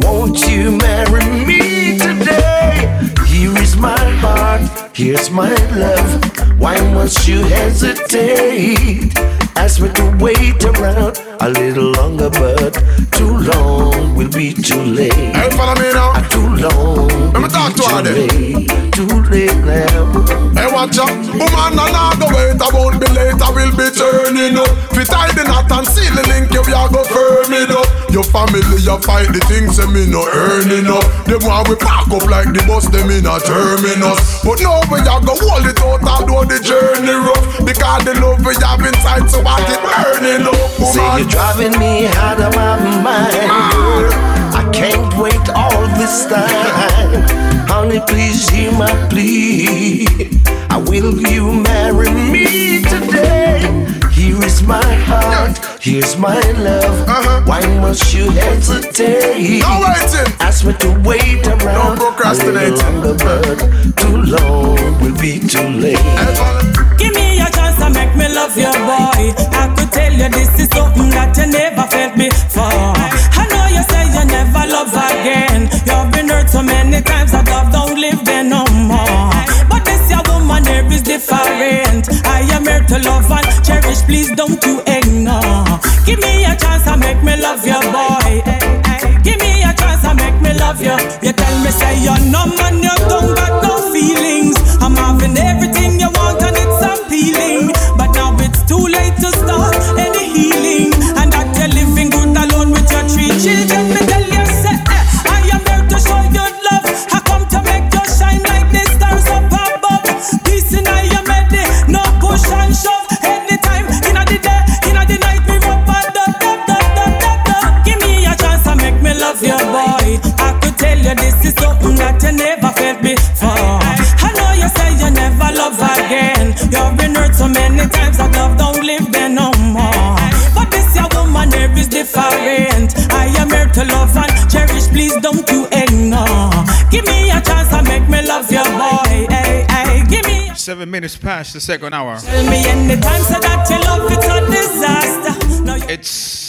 Won't you marry me today? Here is my heart, here's my love. Why must you hesitate? Ask me to wait around a little longer, but too long will be too late. Hey, follow me now. Uh, too long. Let me talk to her then. Too late now. Hey, watch out. Woman, I not go wait. I won't be late. I will be turning up. Fit tie the knot and seal the link. You are go firm it up. Your family, you fight the things that me no earning up. Them want we pack up like the bus. Them in a terminus. But now we are go hold it out. Although the journey rough. Because the love we have inside, so I get burning up. Say Woman. You're driving me out of my mind. Girl, I can't wait all this time. Honey, please hear my plea. I will you marry me today? Here is my heart, here's my love. Uh-huh. Why must you hesitate? No waiting. Ask me to wait around. No procrastinating. A little longer, but too long will be too late. Give me a chance to make me love your boy. I could tell you this is something that you never felt before. I know you say you never love again. You've been hurt so many times that love don't live there no more. But this your woman here is different. I am here to love and cherish. Please don't you ignore. Give me a chance to make me love your boy. Give me a chance to make me love you. You tell me say you're no man, you don't got no feelings. I'm having everything you want and it's appealing. Is something that you never felt before. I know you say you never love again. You've been hurt so many times that love don't live there no more. But this your woman here is different. I am here to love and cherish. Please don't you ignore. Give me a chance to make me love your boy. Hey, hey, give me. Seven minutes past the second hour. Tell me anytime so that you love it's a disaster. No, you It's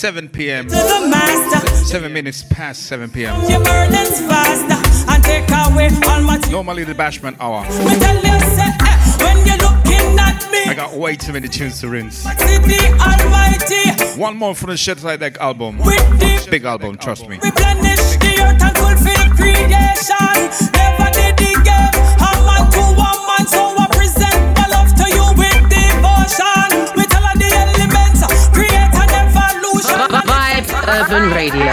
7 p.m. to the master. Seven minutes past 7 p.m. Your faster and take away all my Normally the bashment hour. Me tell you, say, eh, when you're looking at me, I got way too many tunes to rinse. One more from the Shed Deck album. Big album, trust me. Radio.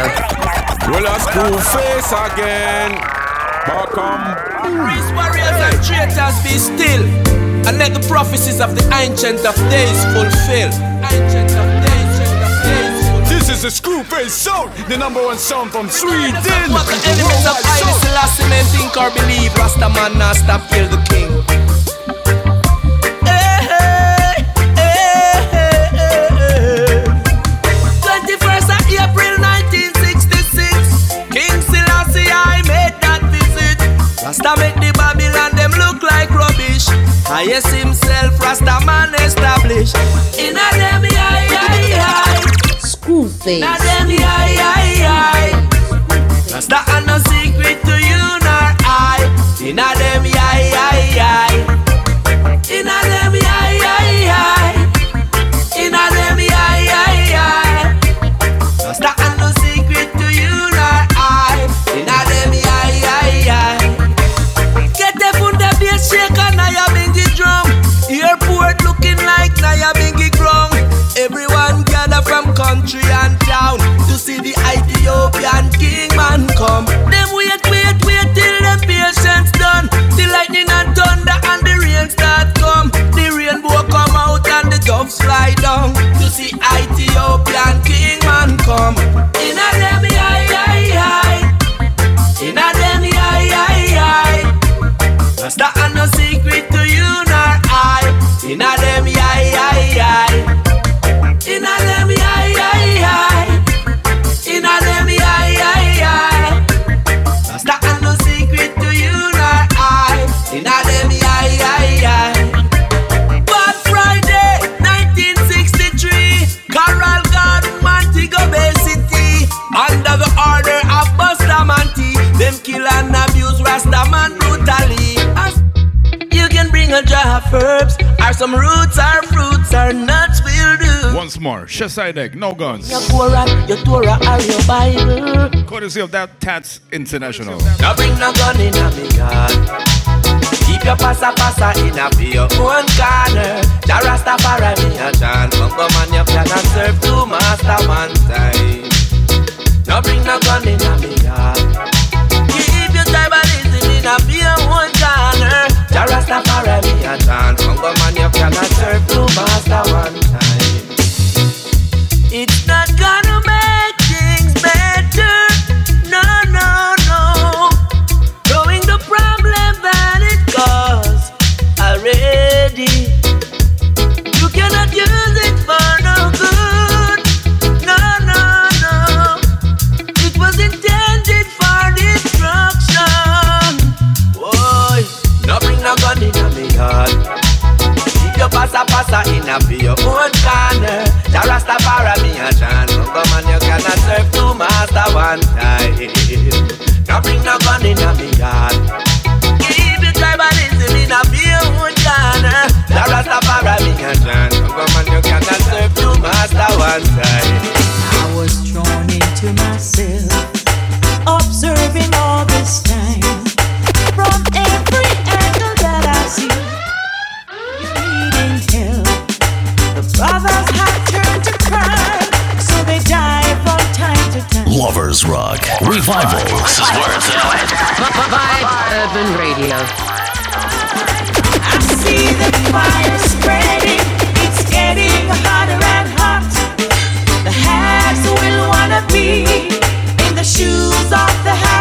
Well, a Screwface again. Welcome. These warriors and traitors be still, and let the prophecies of the ancient of days fulfill. Ancient of days, ancient of days. This is the Screwface Sound, the number one sound from Sweden. What the elements of Haile Selassie men think or believe, Rasta man not stop kill the king. Highest himself, Rasta man established. In a them eye, eye, eye. Screwface. Now them eye, eye, eye. Rasta come. Them wait, wait, wait till the patience done. The lightning and thunder and the rain start come. The rainbow come out and the doves fly down to see Ethiopian king man come. Of herbs, or some roots, or fruits, or nuts will do. Once more, Chezidek, no guns. Your Quran, your Torah, or your Bible. Courtesy of that Tads International. Bring no gun in a yard. Keep your passa passa in a your own corner. Jah Rastafari me a chant. Come come and you cannot serve two master one time. Bring no gun in a yard. Keep your tribalism in a your own corner. Jah Rastafari me a. Come come and you cannot serve two master one time. It's not passa in a be your own corner. Jah Rastafari me a chant. Come on, you cannot serve two master one time. Now bring no gun in a me yard. Keep the tribalism in a be your own corner. Jah Rastafari me a chant. Come on, you cannot serve two master one time. I was drawn into myself, Lovers Rock Revival. This is where it's at. Vibe Urban Radio. I see the fire spreading, it's getting hotter and hot. The haves will wanna be in the shoes of the have-nots.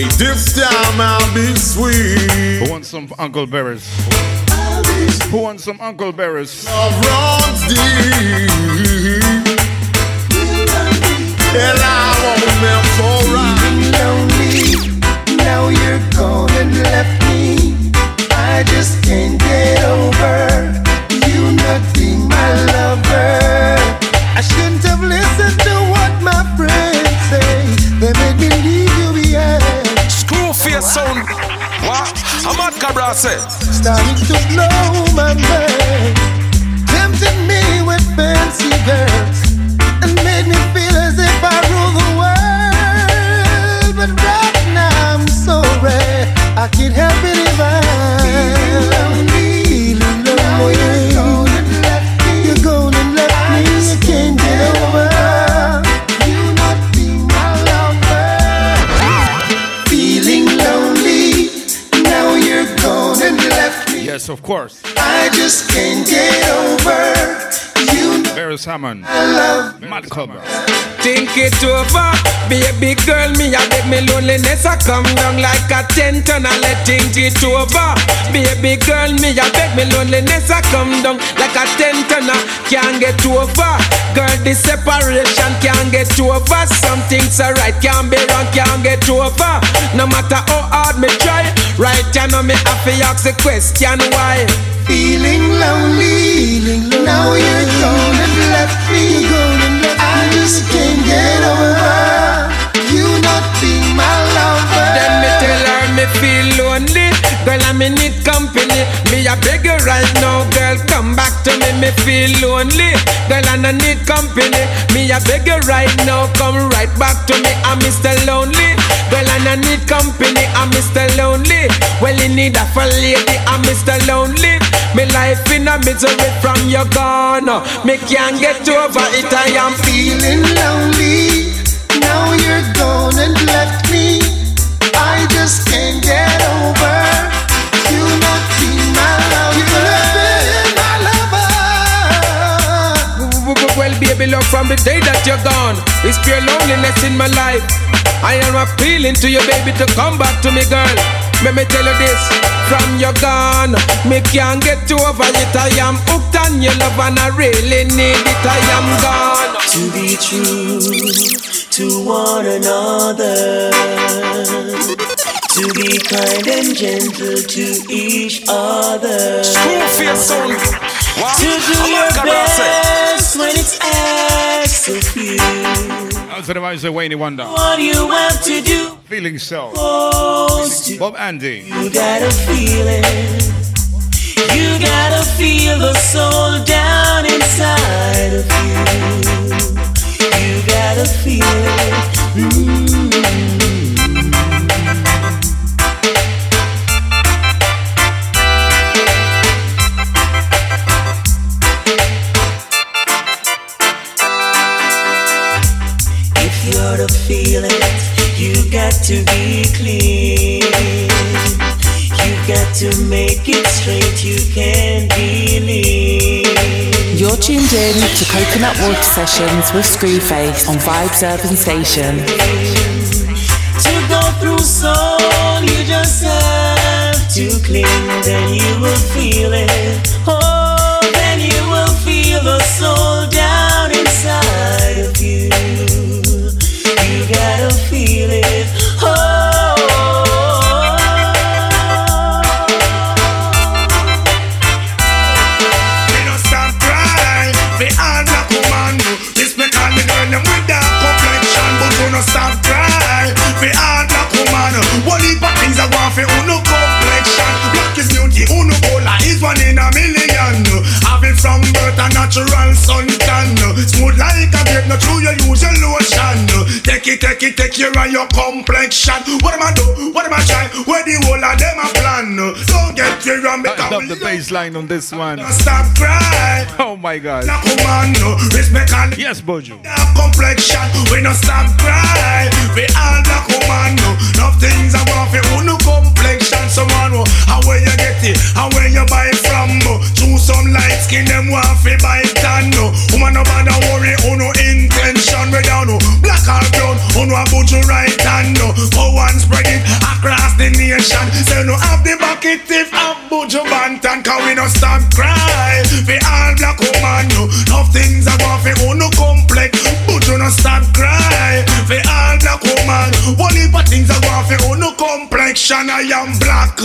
Yes, hey, this time I'll be sweet. Who wants some Uncle Berries? Who wants some Uncle Berries? Love runs deep, and I won't mess around. lonely. Now you're gone and left me. I just can't get say. Starting to blow my mind. Course. I just can't get over you. Beres Hammond. I love Mad Cobra. Think it over, baby girl. Me a beg me loneliness a come down like a tent and I let think it over. Baby girl, me a beg me loneliness a come down like a tent and I can't get over. Girl, this separation can't get over. Some things are right, can't be wrong, can't get over. No matter how hard me try, right you know me have to ask the question why. Feeling lonely, now you're gone and left me. Just can't get over you not being my lover. Then me tell her me feel lonely. Girl, I me need a beg you right now, girl, come back to me. Me feel lonely. Girl, I no need company. Me a beg you right now, come right back to me. I'm Mr. Lonely. Girl, I no need company. I'm Mr. Lonely. Well, you need a for lady. I'm Mr. Lonely. Me life in a misery from you gone. Me can't get over it. I am feeling lonely. Now you're gone and left me. I just can't get over baby, love from the day that you're gone. It's pure loneliness in my life. I am appealing to you, baby, to come back to me, girl. Let me tell you this, from you're gone, me can't get to over it. I am hooked on your love and I really need it. I am gone. To be true to one another, to be kind and gentle to each other. To do your best when it's asked of you. The vibes of Wayne Wonder. What do you have to do? Feeling so. Bob Andy. You gotta feel it. You gotta feel the soul down inside of you. You gotta feel it. Mm. Got to be clean. You got to make it straight. You can't believe. You're tuned in to Coconut Water Sessions with Screwface on Vibes Urban Station. To go through soul, you just have to cling. Then you will feel it. Oh, complexion natural suntan Smooth like a grape, not true you use your lotion Take it, take it, take care of your complexion What am I do? What am I try? Where the whole of them a plan Don't get me wrong I love the bass line on this one. Stop cry Oh my god. Black woman, no respect and Yes, Buju. complexion. We no stop cry. We all black woman, complexion. I am black,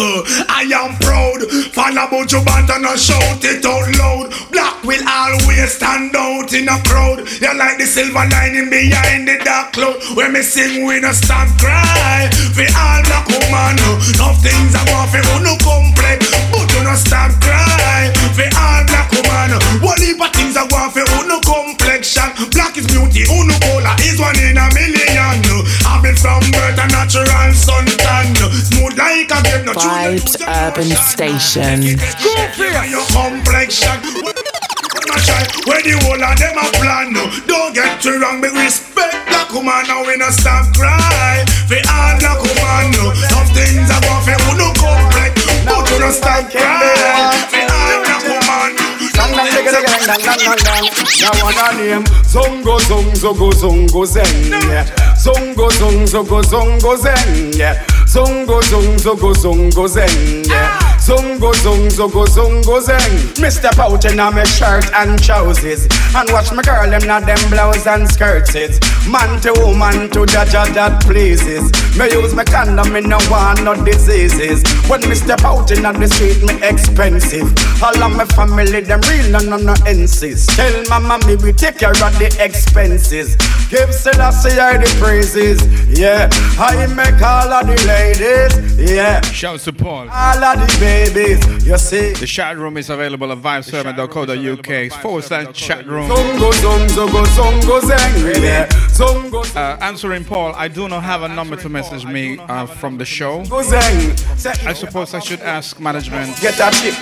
I am proud. Follow Buju Banton and shout it out loud. Black will always stand out in a crowd. You like the silver lining behind the dark cloud. When me sing, we no stop cry. We all black woman. Enough things I want for uno complex. But you no stop cry. We all black woman. One heap of things I want for uno complexion. Black is beauty, uno cola is one in a million. I've been from birth a natural suntan. Smooth like a grape, no true. Vibes Urban Station. Your complexion. What try the whole of them a plan no. Don't get me wrong, me respect black woman now we no stop cry. For all black woman no. Some things I want for uno complex, but you no stop cry. For dang dang dang dang. Now one a name. Zongo zong zogo zongo zeng. Yeah. Zongo zong zogo zongo. Zongo zong zogo zongo zeng. Yeah. Zongo zong zogo zongo zeng. Me step out in a me shirt and trousers and watch my girl them not them blouse and skirts. Man to woman to jaja that pleases. Me use my condom, me no want no diseases. When me step out in the street, me expensive. All of my family them real, no no no insist. Tell mama me we take care of the expenses. Give Selassie the praises. Yeah, I make all of the ladies. Yeah, Shouts to Paul. all of the babies. You see. The chat room is available at vibesurban.co.uk forward slash chat room. Zongo zongo zongo zongo zeng. Zongo Uh, answering Paul, I do not have a number to message me uh, from the show. I suppose I should ask management. Get that shit.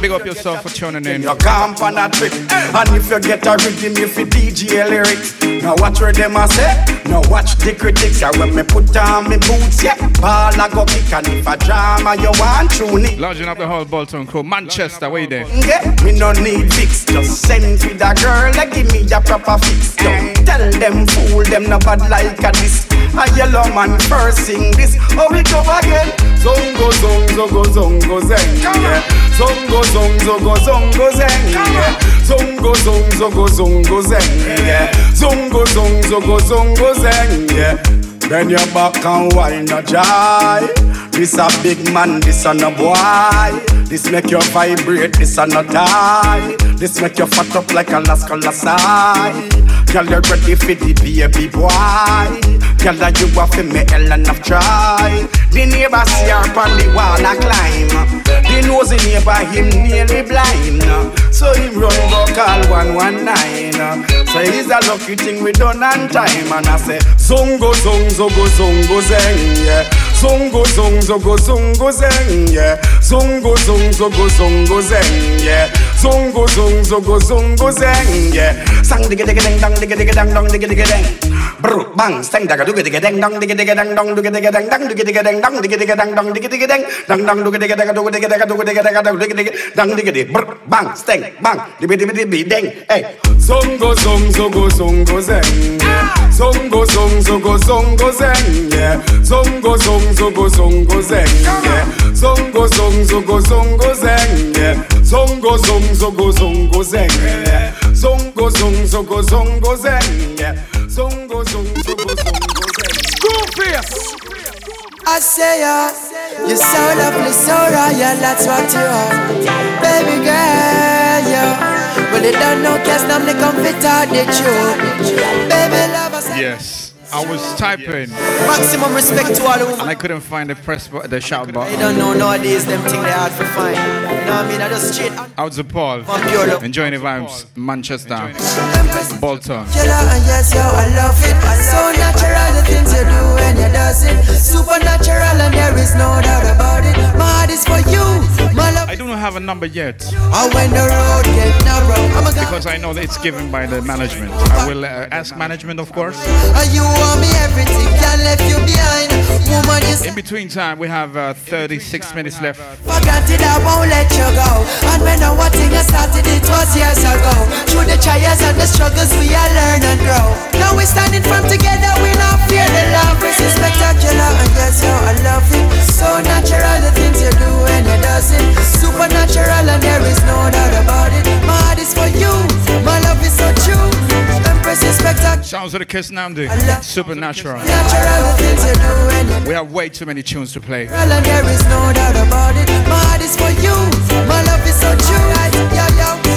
Big up yourself for tuning in. You camp on that trick. And if you get a rhythm, if you DJ lyrics. Now watch where them a say. Now watch the critics. And when me put on me boots, yeah. Ball I go kick. And if a drama you want, it. Lodging up the whole Bolton crew. Manchester, where you there? Yeah, me no need fix. Just send with a girl that give me a proper fix. Don't tell them fool them no bad like a this. A yellow man first sing this. Oh we go again. Zongo zongo zongo zongo zeng. Yeah. Zongo zongo zongo zongo zeng. Yeah. Zongo zongo zongo zongo zeng. Yeah. Zongo zongo zongo zongo zeng. Yeah. Bend your back and wine a joy. This a big man, this a no boy. This make you vibrate, this a no tie. This make you fat up like a las colasai. Girl, you ready for the baby boy. Girl, that you a fi me hell enough try. The neighbor see her on the wall a climb. The nosy neighbor him nearly blind. So him run go call 119. So it's a lucky thing we done on time. And I say, Zongo, zongo, zongo, zongo, zeng, yeah. Zongo, zongo, zongo, zongo, zeng, yeah. Zongo, zongo, zongo, zongo, zeng, yeah. Zongo, zongo, zongo, zongo, zeng, yeah. Sang digga digga ding dong, digga digga dang dong, digga digga ding. Brr, bang, sang daga dugga digga ding dong, digga digga dang dong, digga digga dang dong, digga digga dang dong, digga digga dang dong, digga digga ding, dang dong, dugga digga daga dugga digga daga dugga digga daga dugga digga digga dang digga di. Brr, bang, steng, bang, dibbi dibbi dibbi ding. Hey, zongo, zongo, zongo, zongo, zeng, yeah. Zongo, zongo, zongo, zongo, zeng, yeah. Zongo, zongo, zongo, zongo, zeng, yeah. Zongo, zongo, zongo, zongo, zeng, yeah. Zongo, zongo, zongo, zongo, zeng, yeah. Zongo, zongo, zongo, zongo, zeng, yeah. Zongo, zongo, zongo, zongo, zeng. Screwface! I say, uh, you're so lovely, so royal, that's what you are. Baby girl, yeah. Well, you don't know, cause I'm the comforter, the truth. Baby love, I say, Yes. I was typing maximum respect to all who and I couldn't find the press bu- the shout I button. don't know nowadays, them thing they hard to find. You know what I mean? I just straight Out to Paul. Enjoying the vibes. Manchester. Bolton. Killer and yes, yo, I love it. So natural the things you do when you does it. Supernatural and there is no doubt about it. My heart is for you, my love. I do not have a number yet And when the road get narrow, I'm a because I know that it's given by the management. I will uh, ask management, of course. And you want me everything, can't left you behind. Woman, you In between time, we have uh, 36 minutes left. For granted, I won't let you go. And when I want thing I started, it was years ago. Through the trials and the struggles, we all learn and grow. Now we're standing firm together, we not fear the love. This is spectacular, and yes, yo, I love it. So natural, the things you do when you does it. Supernatural, and there is no doubt about it. My heart is for you, my love is so true. Empress is spectacular. Sounds of the Kiss Namdi. Supernatural. Natural, the things you do when you We have way too many tunes to play. There is no doubt about it. My heart is for you. My love is so true.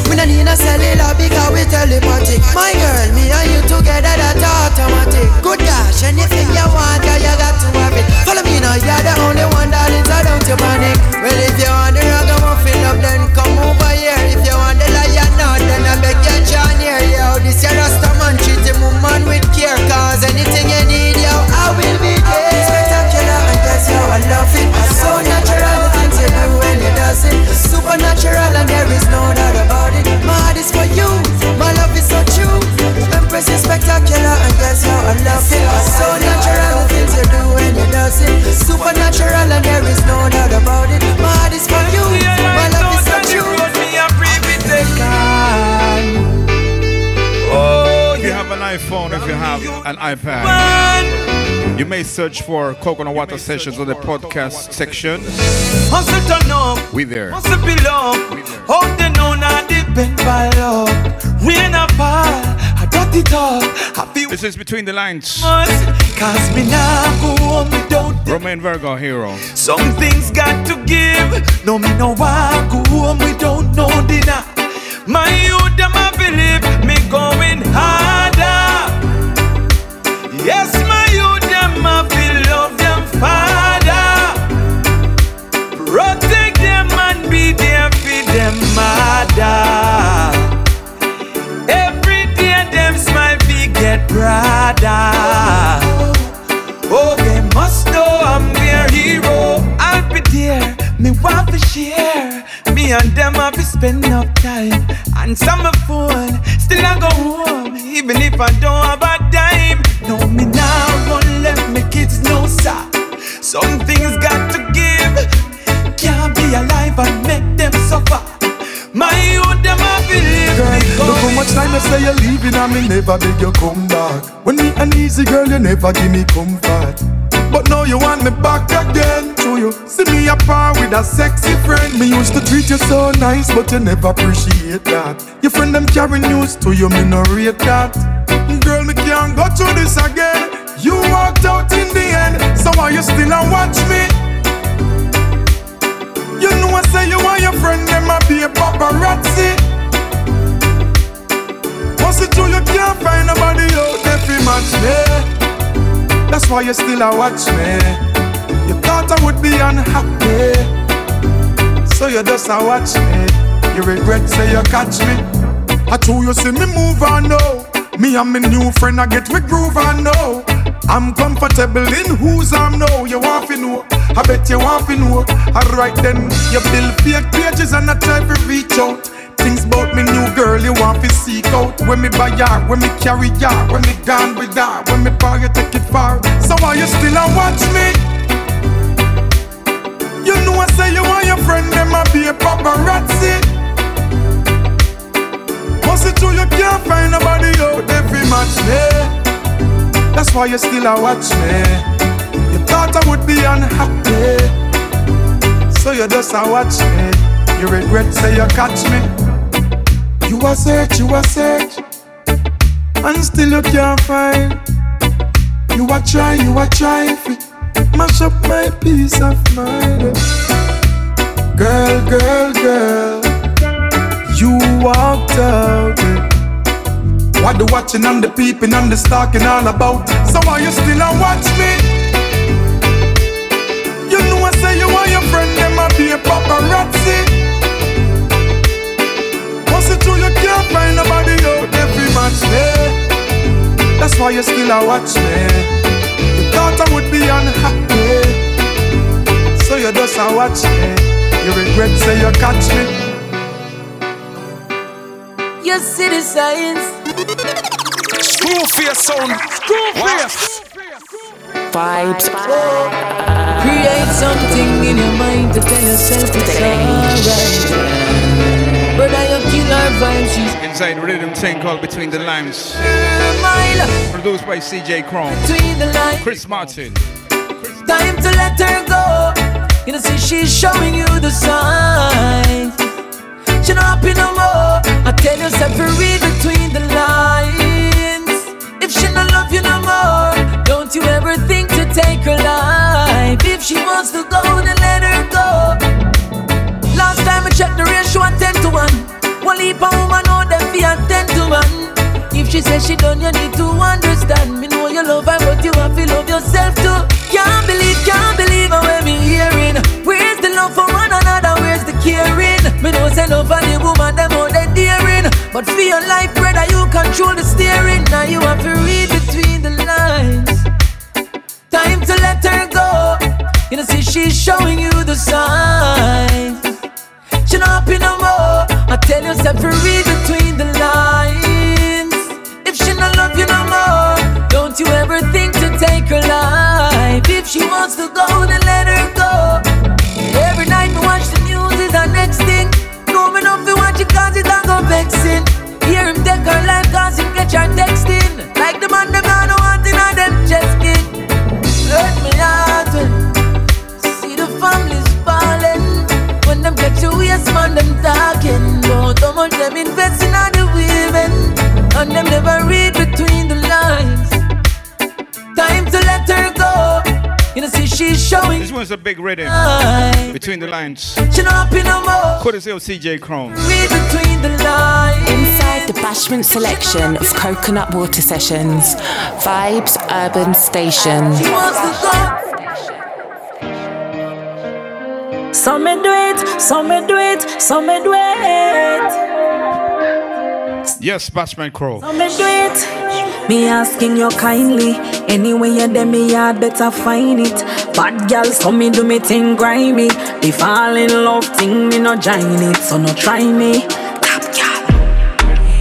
We don't need a cellular because we telepathic. My girl, me and you together, that's automatic. Good gosh, anything you want, girl, you got to have it. Follow me now, you're the only one, darling, so don't you panic. Well, if you want the ragamuffin up, then come over here. If you want the lion now, then I beg you join here, yo. This your Rasta man, treat him woman with care. Cause anything you need, yo, I will be there. Spectacular, and yes, yo, I love it. So natural, the things you do blessing. Supernatural and there is no doubt about it. My heart is for you, my love is so true. Empress is spectacular and that's how I love it. So natural the things you do when you does it. Supernatural and there is no doubt about it. My heart is for you, my love is so true iPhone, if you have an iPad, you may search for Coconut Water Sessions on the podcast section. Turn up, We there. Hope they know not depend by love. Rain or fall, I got it all. I feel This is between the lines. Cause me now go home without Romain Virgo hero. Some things got to give. No, me no want go home without no dinner. My youth, them a believe me going harder. Yes, my youth, them a feel love them father. Protect them and be there for them mother. Every day them smile, we get brother. Oh, they must know I'm their hero. I'll be there, me want to share. Me and them have to spend enough time. And some my phone, still I go home. Even if I don't have a dime. No, me now won't let my kids know, sir. Some things got to give. Can't be alive and make them suffer. My youth, them a believe me. Look how much time I say you're leaving and me never beg you come back. When me an easy girl, you never give me comfort. But now you want me back again. You see me apart with a sexy friend. Me used to treat you so nice, but you never appreciate that. Your friend them carry news to you, me no rate that. Girl, me can't go through this again. You walked out in the end, so why you still a watch me? You know I say you want your friend, them a be a paparazzi. Once it true you can't find nobody out there fi match me. That's why you still a watch me. You thought I would be unhappy, so you just a watch me. You regret say you catch me. I told you see me move on now. Me and my new friend I get we groove on now. I'm comfortable in whose I'm now. You want to know? I bet you want to know. Alright then, you build fake pages and I try to reach out. Things about me new girl you want to seek out. When me buy her, when me carry her, when me gone with her, when me you take it far. So why you still a watch me? You know I say you want your friend them a be a paparazzi. Once it true you can't find nobody out there fi match me. That's why you still a watch me. You thought I would be unhappy, so you just a watch me. You regret say you catch me. You a search, you a search, and still you can't find. You a try, you a try fi mash up my peace of mind. Girl, girl, girl, you walked out. What the watching and the peeping and the stalking all about? So why you still a watch me? You know I say you want your friend them a be a paparazzi. Once it true you can't find nobody out fi match me. That's why you still a watch me. You thought I would be unhappy, so you just a watch me. You regret say you catch me. You see the signs. Screw face sound. Screw face. Vibes. Create something in your mind to tell yourself it's alright. But I you kill our vibes, she's Inside riddim thing called Between the Lines. Produced by ZJ Chrome. between the lines. Chris Martin. Time to let her go. You know, see, she's showing you the signs. She not happy no more. I tell you, separate between the lines. If she not love you no more, don't you ever think to take her life. If she wants to go, then leap a woman know them be at 10 to 1. If she says she done, you need to understand. Me know you love her, but you have to love yourself too. Can't believe, can't believe when me hearing. Where's the love for one another? Where's the caring? Me know say love the woman, them more than daring. But for your life, brother, you control the steering. Now you have to read between the lines. Time to let her go. You know, see, she's showing you the signs. She not happy no more. I tell you, separate between the lines. If she not love you no more, don't you ever think to take her life. If she wants to go, then them investing on the women, and them never read between the lines. Time to let her go. You know, see, she's showing. This one's a big rhythm between the lines. She not happy no more. Courtesy of ZJ Chrome. Read between the lines. Inside the Bashment selection of Coconut Water Sessions, Vibes Urban Station. She wants to go. So me do it, so me do it, so me do it. Yes, Bashman Crow. Me asking you kindly. Anyway you there me yard better find it. Bad girl, so me do me thing grimy. The fall in love thing me no join it, so no try me. Top girl.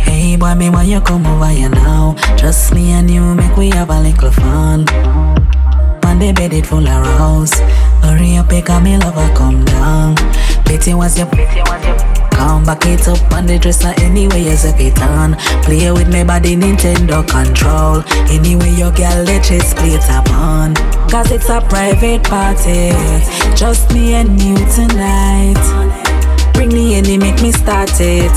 Hey boy, me why you come over here now? Just me and you make we have a little fun. On the bed it full of rose. Hurry up, pick up me lover, come down. Betty was your Come back it up on the dresser anyway you zip it on. Play with me body Nintendo control. Anyway your girl let it split up on. Cause it's a private party. Just me and you tonight. Bring the any make me start it.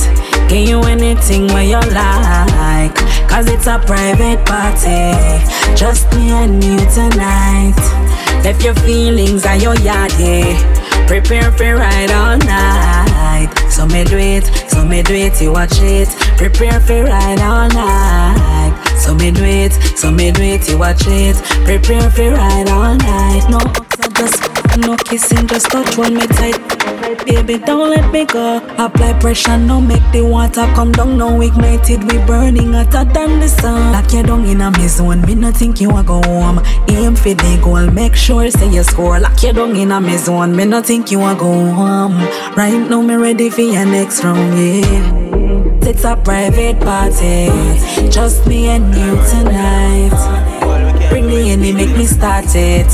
Give you anything where you like. Cause it's a private party. Just me and you tonight. Left your feelings at your yard, yeah. Prepare for ride all night. So me do it, so me do it, you watch it. Prepare for ride all night. So me do it, so me do it, you watch it. Prepare for ride all night. No, just no kissing, just touch one me tight. Baby, don't let me go. Apply pressure, no make the water come down. No ignited, we burning hotter than the sun. Like you down in a me zone, me no think you a go home. Aim for the goal, make sure say you score. Like you down in a me zone, me no think you a go home. Right now, me ready for your next round, yeah. It's a private party, just me and you tonight. Bring the any, make me start it.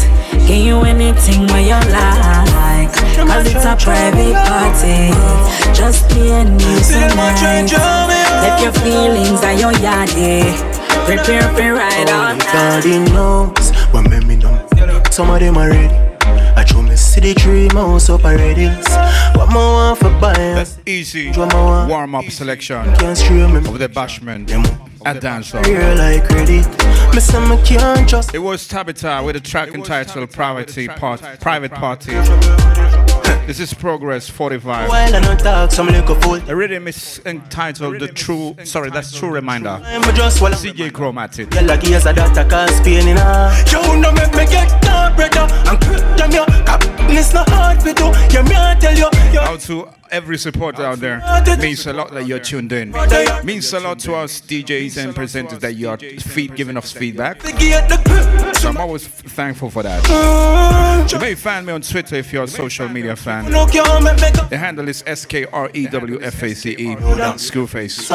Give you anything where you like. Cause it's a private party. Just me and you tonight. Let your feelings at your yard, yeah. Prepare for ride on God he knows when me me done. Some of them are ready. I show me see the tree mouse up already. What more want for buy? That's easy. Warm up selection of the Bashman at Dancer. Real like credit. Me say me can't just. It was Tabitha with a track entitled Private Part, Private Party. This is Progress 45. While I don't talk, some little fool. The rhythm is entitled The True, sorry, that's True Reminder. I'm just swallow. ZJ Chrome at it. You're lucky as a doctor cause pain in her. You no make me get down, brother. And quick them your It's not hard for do. You me I tell you. you Out to every supporter out there. Means a lot that you're tuned in. Means a lot to us DJs and presenters that you are feed, giving us feedback. So I'm always thankful for that. You may find me on Twitter if you're a social media fan. The handle is S K R E W F A C E. Screwface.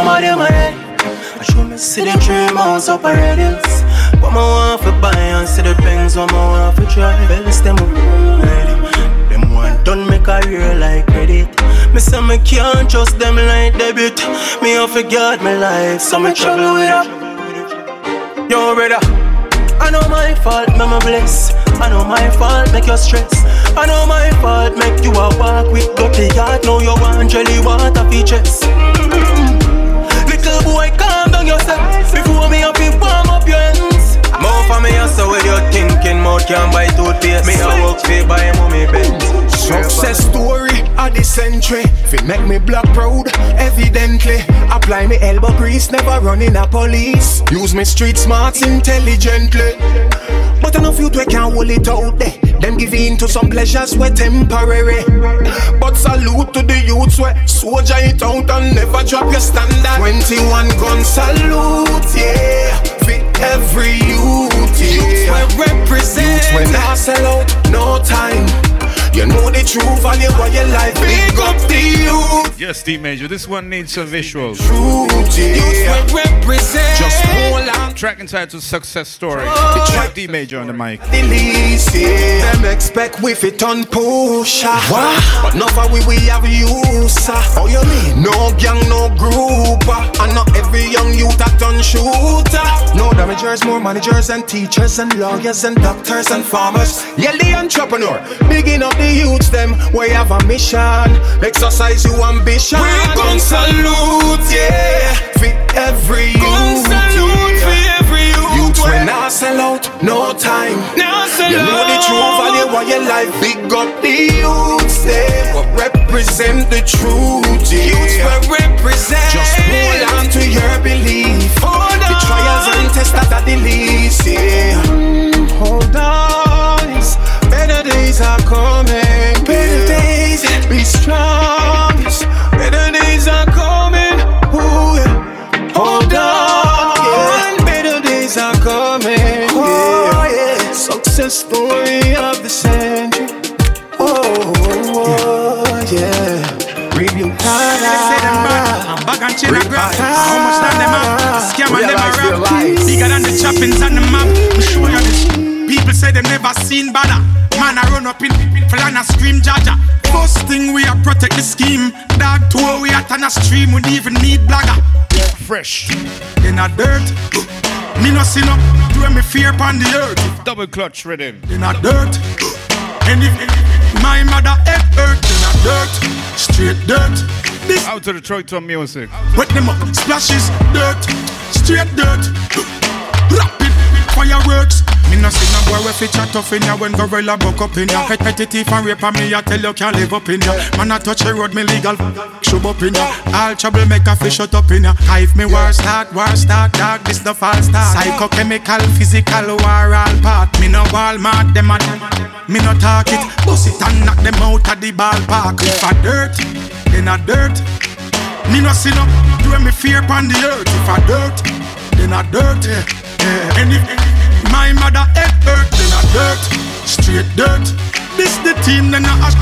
What for buy and see the things what for try. Them ready. Them one make a career like credit. Me say me can't trust them like debit. Me have to guard my life, so me travel with it. Yo, brother. I know my fault, me bless. I know my fault, make you stress. I know my fault, make you a walk with dirty yard. Know you want jelly water features. Mm-hmm. Little boy, calm down yourself. Before me up, you warm up your hands. More for me, so when you're thinking, more can buy toothpaste. Me a work for buy mommy bed. Success story of the century. Fi make me black proud, evidently. Apply me elbow grease, never running a police. Use me street smarts intelligently. But enough youth we can't hold it out there. Them give in to some pleasures we temporary. But salute to the youths we soldier it out and never drop your standard. 21 gun salute, yeah. Fit every youth. Youths we represent. Youths we not sell out, no time. You know the truth true value of your life. Big up the youth. Yes, D Major. This one needs some visuals. Truth, yeah. Youths we represent. Just hold on. Track entitled Success Story. The track D Major on the mic. The least, yeah. Them expect we fit on push. What? But not for we we have use. Oh, you mean? No gang, no group. Uh. And not every young youth a done shooter. No damagers, more managers and teachers and lawyers and doctors and farmers. Yeah, the entrepreneur, bigging up the youths them. We have a mission, exercise your ambition. We gon' salute, yeah, for every Gon' youth. salute yeah. for every youth. Youth we not sell out, no time. Now sell You know the true value of your life. Big up the youths, they what represent the truth. Yeah. Youths we represent. Just hold on to your belief. Hold the trials and tests that are the least. Yeah. Mm, hold on, days are coming. Better days, be strong. Better days are coming. Ooh, yeah. Hold on, yeah. better days are coming. Oh, yeah. Success story of the century. Oh, oh, oh yeah. Review. I'm back and chill a grab. How much time them have? Scam and them a rap. Bigger than the choppings on the map. Me show you this. People say they never seen badder. Man, I run up in plan and scream Jaja. First thing we are protect the scheme. Dog tour we at on a stream. We even need blagger. Fresh. In a dirt. Me no see no. Do me fear upon the earth. Double clutch rhythm. In a dirt. And if my mother head hurt in a dirt, straight dirt. This Out to the Troyton music. Wet them up, splashes, dirt, straight dirt. Rapid fireworks. Me no see no boy we fi chat tough in ya when gorilla buck up in ya. Repetitive and rape on me, I tell you can't live up in ya. Man I touch a road, me legal shove up in ya. All trouble make a fish shut up in ya. If me war start, war start, dog, this the false start. Psychochemical, physical, war all part. Me no Walmart, them a me no talk it. Bust it and knock them out of the ballpark. If a dirt, then a dirt. Me no see no do me fear upon the earth. If a dirt, then a dirt. Yeah. Yeah. And if my mother head hurt, then a dirt. Straight dirt. This the team, then a ash.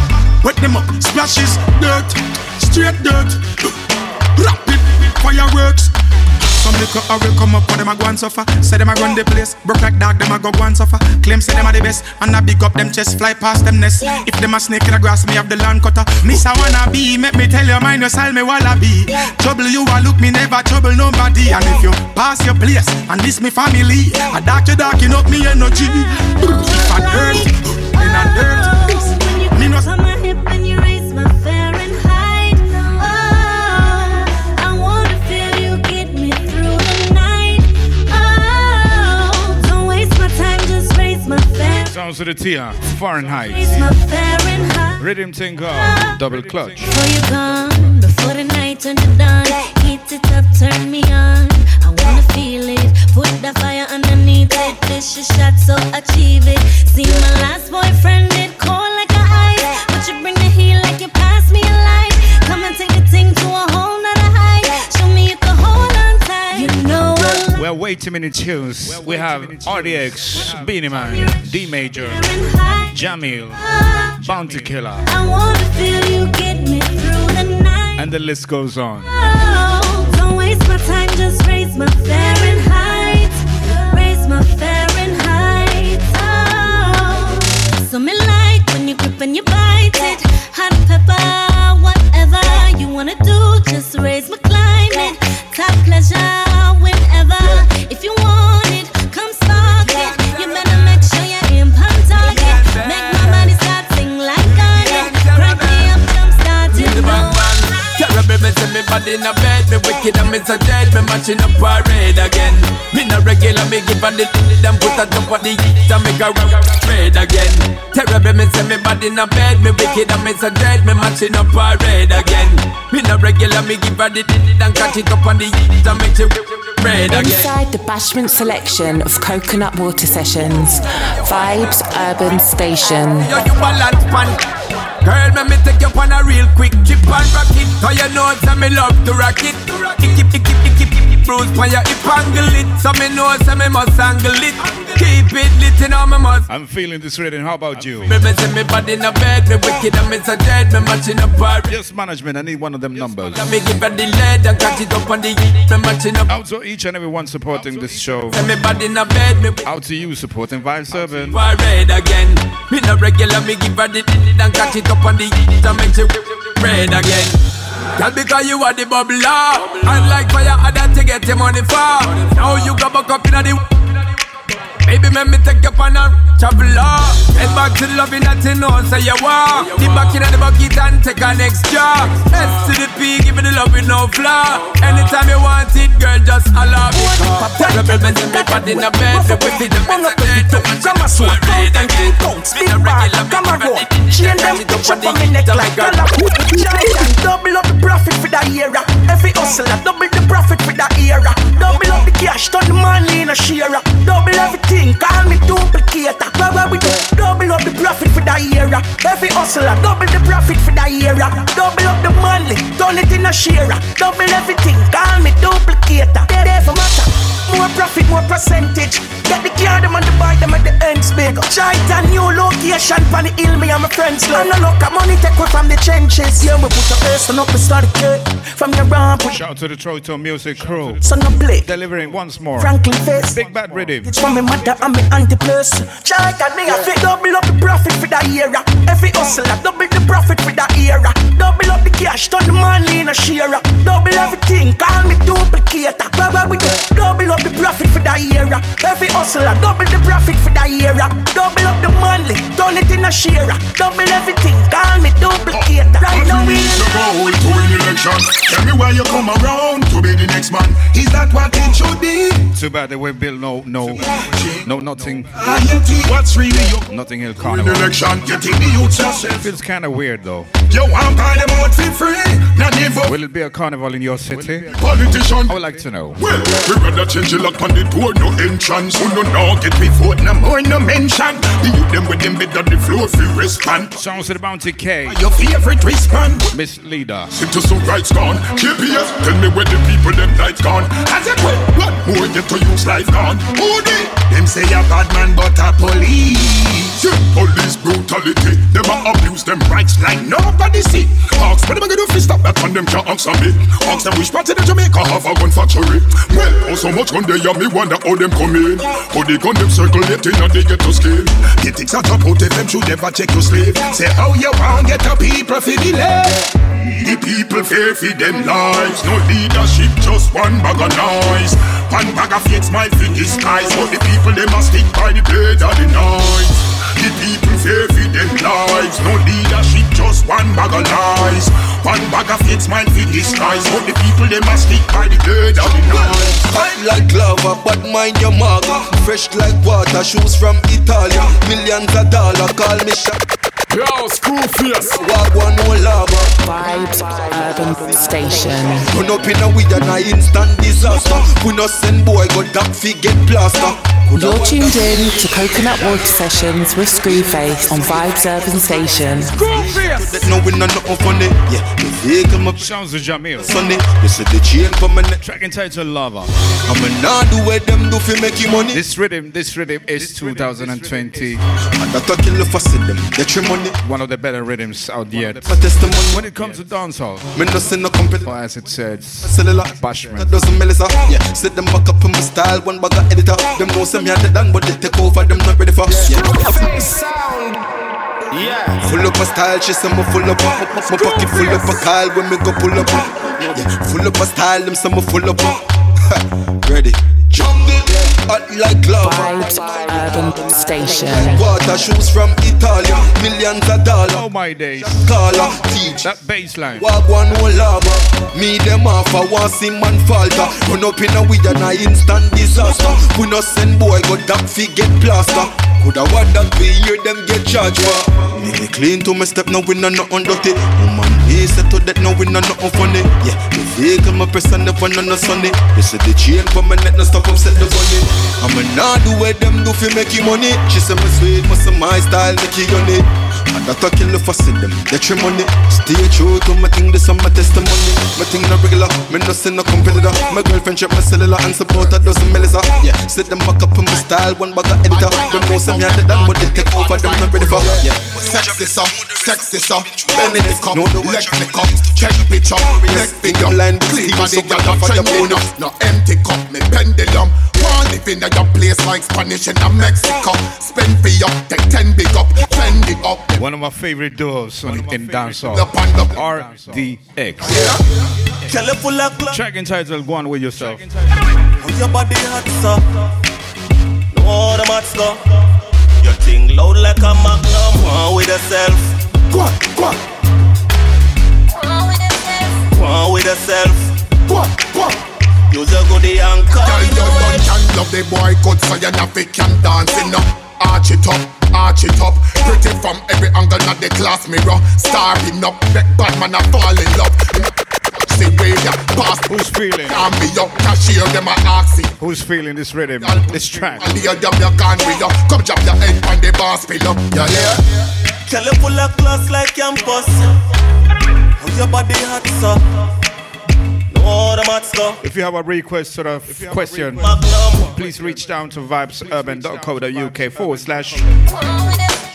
Wet them up, splashes, dirt. Straight dirt. Rapid fireworks. Some I will come up, but them a go and suffer. Say them a run the place, broke like dog, them a go go and suffer. Claim say them a the best, and I big up them chest, fly past them nest. If them a snake in the grass, me have the land cutter. Miss I wanna be, make me tell you mind your style, me wallaby. Trouble you a look me never trouble nobody. And if you pass your place, and this me family, I dark you darking up me energy. If I dirt, in a dirt, me no. Sounds of the Tia. Fahrenheit. Fahrenheit. Rhythm tinker. Double clutch. Before you gone, before the night turn to dawn, heat it up, turn me on. I wanna feel it, put the fire underneath it. This your shot, so achieve it. See my last boyfriend did way too many tunes. We have RDX, Beenie Man, D Major, Jamil, Bounty Killer, I wanna feel you get me through the night. and the list goes on. Oh, don't waste my time, just raise my Fahrenheit. Raise my Fahrenheit. Oh, so me like when you grip and you bite it. Hot pepper, whatever you wanna do, just raise my climate. Top pleasure me say me body in a bed, me wicked and me so dead, me matching up parade again. Me no regular, me give a the them put a top of the heat and make a red again. Terrible, me say me body in a bed, me wicked and me so dead, me matching up parade again. Me no regular, me give a the and catch it up on the heat and make it red again. Inside the Bashment selection of Coconut Water Sessions, Vibes Urban Station. Yo, you balance. Girl, me me take you on a real quick trip and rock it. Cause you know say me love to rock it. Kick it, kick it, kick it, kick it, bruise pon your hip angle it. So me know say me must angle it. Keep it lit, you know me must. I'm feeling this rhythm. How about you? Me me say me body in a bed, me wicked and me so dead, me matching up our. Yes, management. I need one of them numbers. Let me give her the lead and catch it up on the heat, me matching up. Out to each and every one supporting this show. Say me body in a bed, me Out to you supporting Vibes Urban. War red again. Me no regular, me give her the and catch it up on the heat and make it red again. Girl, because you are the bubbler. And like fire, I that to get your money for. Now you got back up in the. Baby, make me take you on a traveler. Head back to loving that you know, say you want. The back in the bucket and take an extra. S to the P, give me the love with no flaw. Anytime you want it, girl, just allow me. Tell me, baby, me bad in the bed, we fit the bed. Come on, sweat, count and keep count. Spin back, come on, go. Chain them, chop on me neck like double up the profit for that era. Every hustler, double the profit for that era. Double up the cash, turn the money in a share. Double everything thing, call me duplicator. Where, where we do? Double up the profit for that era. Every hustler, double the profit for that era. Double up the money, turn it in a share. Double everything, call me duplicator. There, there for matter. More profit, more percentage. Get the car, them on the buy, them at the ends big. Giant a new location for the hill, me and my friends love. And I look at money take away from the trenches. Yeah, we put the earth on up and start a kid. From the ramp. Shout out to the Troyton Music Crew. Son of Blake. Delivering once more. Franklin Face. Big Bad Rhythm. It's from my mother and me auntie plus. Giant and me, I fit double up the profit for that era. Every hustler, double the profit for that era. Double up the cash, turn the money in a share. Double everything, call me duplicator. Where we do? Double up the profit for that era. Every hustler, double the profit for that era. Double up the money, turn it in a share. Double everything, call me duplicator. Right now we need to Tell me why you come around to be the next man. Is that what it should be? Too bad they won't build no, no, no, nothing. Ah, What's really your Notting Hill Carnival. election? Getting the youths yourself. Feels kind of weird though. You want buy them out for free? Not even. Will it be a carnival in your city? Politician. I would like to know. Well, we rather change the lock on the door, no entrance. Who no know get me vote, no more, no mention. The youth them with them bed on the floor, free respond. Songs to the Bounty K. Your favorite respond. Miss Leader. Sit to some rights gone. KPS, tell me where the people them lights gone. As a quick one more get to use life gone. Who they? Them say a bad man, but a police. Yeah, police brutality. Them a abuse them rights like nobody see. Ask what them a gonna do fi stop that on them can't answer me. Ask them which part of the Jamaica have a gun factory. Well, oh so much gun they have me wonder how them come in. How they gun them circulating and they get to scale. The things that top out if them should ever check your slave. Say how you want get a people fi believe. The people fear for them lives. No leadership, just one bag of noise. One bag of fake smile for disguise. But the people they must stick by the blade of the knife. The people fear for them lives. No leadership, just one bag of lies. One bag of fake smile for disguise. But the people they must stick by the blade of the knife. Fine like lava, but mind your mark. Fresh like water, shoes from Italia. Millions of dollars, call me shot. Yo, screw face. Walk one no lava. Vibes Urban Station. Run up in a weed and a instant disaster. We no send boy go down fi get plaster. You're tuned in to Coconut Water Sessions with Screwface on Vibes Urban Station. That no we no nothing funny. Yeah, the vehicle my Sounds of Jamil. Sunny. You see the chain for my neck. Track entitled Lava. I'm a nah do where them do fi make you money. This rhythm, this rhythm is 2020. And that a kill for see them. Get your money. One of the better rhythms out testimony. When it comes to dancehall, Me no see no company. or as it says, Cellular. Bashment. That doesn't Melissa. Yeah, set them back up in my style. One bag of editor. Them know some me had the done, but they take over. Them not ready for. Yeah. Yeah. Full up my style, she say me full up. My, my, my pocket full up a call when me go pull up. Yeah, full up my style, them say me full up. *laughs* Ready. Jungle, hot like lava. Vibes Urban Station. Water shoes from Italia, millions of dollars. oh my days, Caller, teach. that bass line. Walk one no lava. Me them off a one see man falter. Run up in a weed and a instant disaster. We no send boy go down fi get plaster. Coulda what that we hear them get charged for. Me me clean to my step now we no nothing dirty. Woman me set to that now we no nothing funny. Yeah, the vehicle my press and never no no sunny. You see the chain for my neck no stop upset the bunny. I'm a nah do where them do fi make you money. She say me sweet, me say my style make you honey. And that a kill for see them get your money. Stay true to my thing, this is my testimony. My thing no regular, me no see no competitor. My girlfriend check my cellular and support a dozen melissa. Yeah, set them back up in my style, one bag of editor. Them know some me had the done, but they take over, them not ready for. Yeah, Sexy um, um. so, sexy so. Bend in the cup, leg in the cup. Check picture, next video. line Clean body, got I'm for the bonus. up. No empty cup, me pendulum. The live in your place like Spanish in Mexico. Spend for you, take ten big up, spend it up. One of my favorite duos on, in dancehall. The pan up. RDX. Tell full of club. Track entitled Go On With Yourself. Your body hot, so No other match, go Your thing loud like a magnum One with yourself Go on, go on. One with yourself Go on, go on. Use your goodie and call Girl, you don't can love the boy good so you not fit can dance enough. Arch it up, arch it up. Pretty from every angle of the class mirror. Starting up, make bad man a fall in love. See where ya pass. Who's feeling? Can be your cashier, them a ask. Who's feeling this rhythm, this track? And the other you can with you. Come drop your head on the boss pillow. You hear? Tell you full of class like campus How your body hot, so If you have a request to the question, please reach down to vibesurban.co.uk forward slash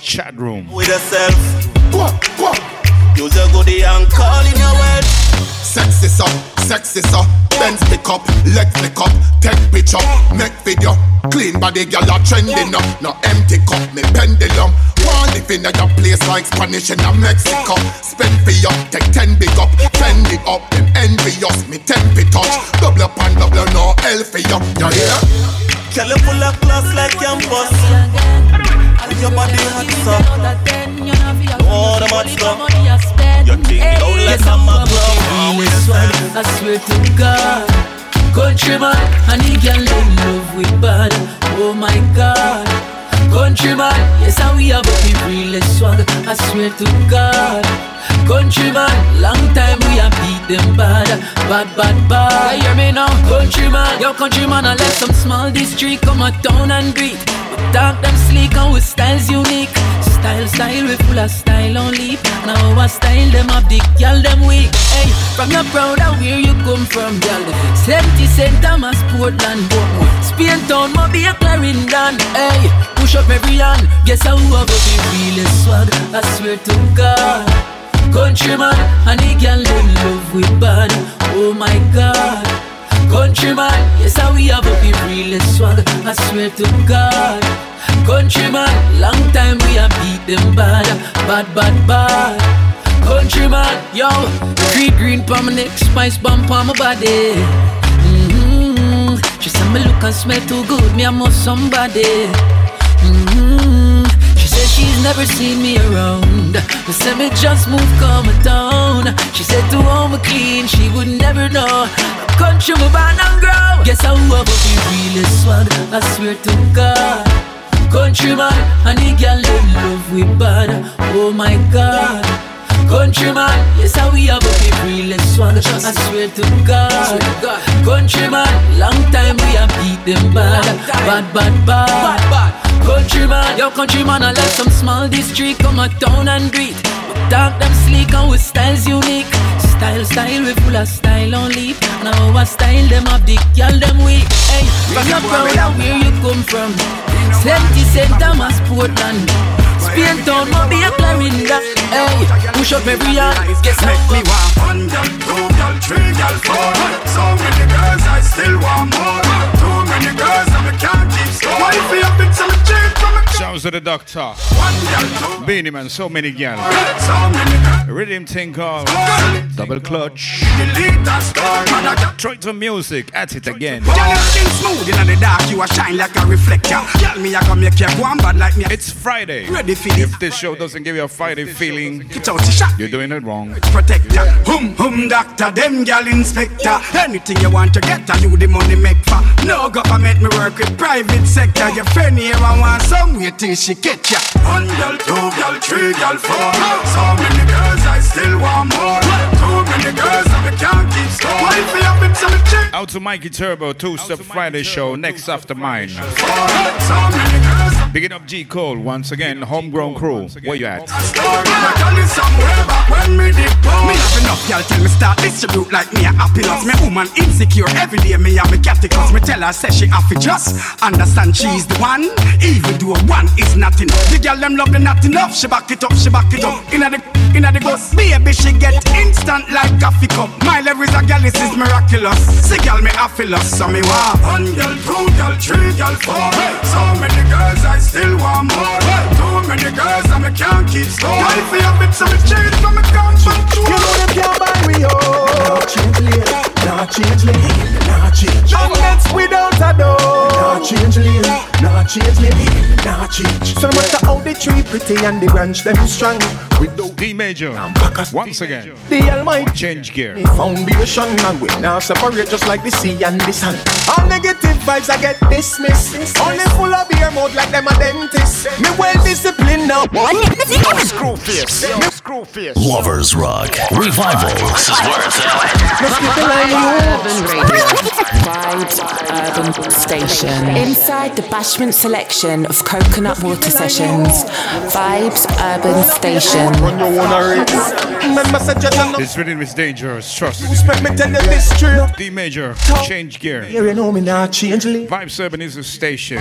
chat room. With yourself Go on, go on. Use your goodie and call in your wealth Sexy so, sexy so. Benz pick up, leg flick up Take picture, make video. Clean body girl a trending up. No empty cup, me pendulum. One live in a place like Spanish in a Mexico. Spend for you, take ten big up. Fend it up, them envious Me temp it touch. Double up and double no L for you You hear? Tell you full of class like campus your body hot, so No other match, go Your thing loud like a One with yourself I swear to God, countryman, and the girl in love with bad. Oh my God, countryman, yes, and we have the realest swag. I swear to God, countryman, long time we have beat them bad, bad, bad, bad. Hear me now, countryman, yo, countryman, I let some small district come a town and greet. Talk them sleek with styles unique. Style, style, we full of style on leap. Now our style them up the girl them weak. Hey, from your proud of where you come from, girl. 70 cent Thomas Portland, Bournemouth. Spain town, Moby a Clarendon. Hey, push up every hand. Guess how who have the realest swag? I swear to God. Countryman, and the girl them love with bad. Oh my God. Countryman, yes, how we have the realest swag. I swear to God. Countryman, long time we have beat them bad, bad, bad, bad. Countryman, yo, green green palm my neck, spice bomb pa my body. Mm-hmm. She said me look and smell too good, me I must somebody. Mm-hmm. She's never seen me around. Said me just move come down. She said to home me clean, she would never know. Country me born and grow. Guess I who have the realest swag. I swear to God. Country Countryman, and the girl them love with bad. Oh my God. Countryman, yes, how we have a big realest swag. I swear to God. Countryman, long time we have beat them bad. Bad, bad, bad. Countryman, yo, countryman, I let some small district come a town and greet. Talk them sleek and with styles unique. Style, style, we full of style on leap. Now our style them up the girl them weak. Hey, from your proud where you come from. 70 cent Thomas Portland. Spain town, Moby a Clarendon. Hey, push up every. Guess how Make me want one girl, two girl, three girl, four. So many girls, I still want more. Too many girls, and I can't keep score. Why if you have been some Shouts to the doctor. Beenie Man, so many gal. Rhythm thing called Double Clutch. I Try to music, at it again. It's Friday. If this show doesn't give you a Friday feeling, you're doing it wrong. Protector. Hum hum doctor, them gal inspector. Anything you want to get, and you the money make for. No government, me work with private sector. Your friend here, I want some way till she get ya. One girl, two girl, three girl, four. So many girls, I still want more. Too many girls, and we can't keep score. Why if have some chick? Out to Mikey Turbo, Two Step Friday show, next after mine. So many girls. Big it up G Cole once again, homegrown crew. Where you at? when me did. Me have enough y'all tell me start distribute like me a happiness. Me woman insecure every day me a me cause Me tell her say she have to just understand she's the one. Even though one is not enough. The girl them love the not enough. She back it up, she back it up. Inna the inna the ghost, baby she get instant like coffee cup. My is a girl, this is miraculous. See girl me a us, so me want one girl, two girl, three girl, four. So many girls I still want more. Too many girls and me can't keep score. Girl, if you have it, so me change from me come back to You know them can't buy me oh. Not change lane, not change lane, not change. Unless without a door. Not change lane, not change lane, not change. So no matter how the tree pretty and the branch them strong. Without D major, once again, the Almighty change gear. me foundation and we now separate just like the sea and the sun. All negative vibes I get dismissed. Only full of beer mode like them a dentist. Me well disciplined now. Screwface. Screw face. Lovers Rock. Revival. This is where it's Urban Radio. Vibes Urban Station. Inside the Bashment selection of Coconut Water Sessions. Vibes Urban Station. This rhythm is dangerous, trust. Respect me tell you this true. D major, change gear. Here you know me not. Vibes Urban is a station.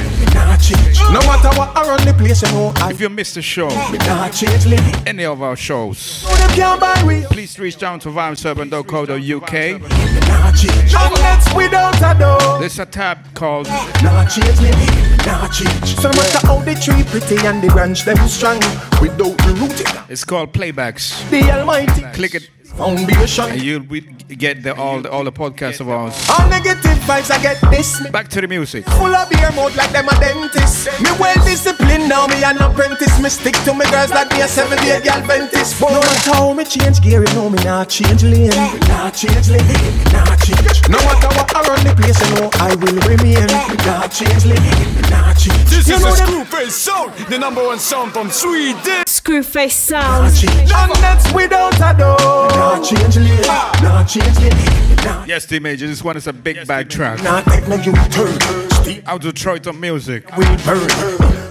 No matter what I run the place, you know If you missed the show, not change lane. any of our shows, No them can't buy we. please reach down to vibesurban.co.uk. Not change. Unless without a door. There's a tab called Not change lane. Not change. So no matter how the tree pretty and the branch them strong. Without the root, it's called Playbacks. the Almighty Click it foundation. and you'll be, get the, all the all the podcasts of ours. All negative vibes I get this. Back to the music. Full of beer mode like them a dentist. Me well disciplined now, me an apprentice. Me stick to me girls like me a seven day girl Ventus. No matter how me change gear, you know me not change lane. Me not change lane, me not change. No matter what I run the place, you know I will remain. Me not change lane, me not change. This you is know a them Screwface sound, the number one sound from Sweden. Screwface not sounds. change. And that's without a door. Not change lane, not change lane. Yes, D major, this one is a big bad track. Not take no U-turn. Steve Out of Detroit on music. We burn.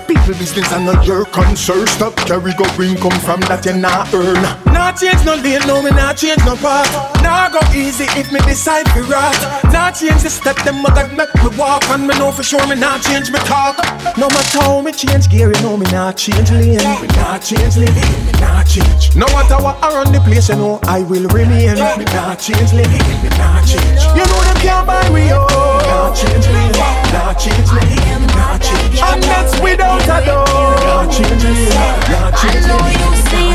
People business and not your concern. Stop carry go bring come from that you not earn. Not change no lane, no me not change no path. Nah go easy if me decide to rat. Not change the step them mother make me walk and me know for sure me not change me talk. No matter how me change gear, you know me not change lane. Me not change lane, me not change. No matter what I run the place, you know I will remain. Me not change lane, me not change. You know them can't buy me oh. Not change lane, not change that's without a door. Not change lane, not I change know lane. you see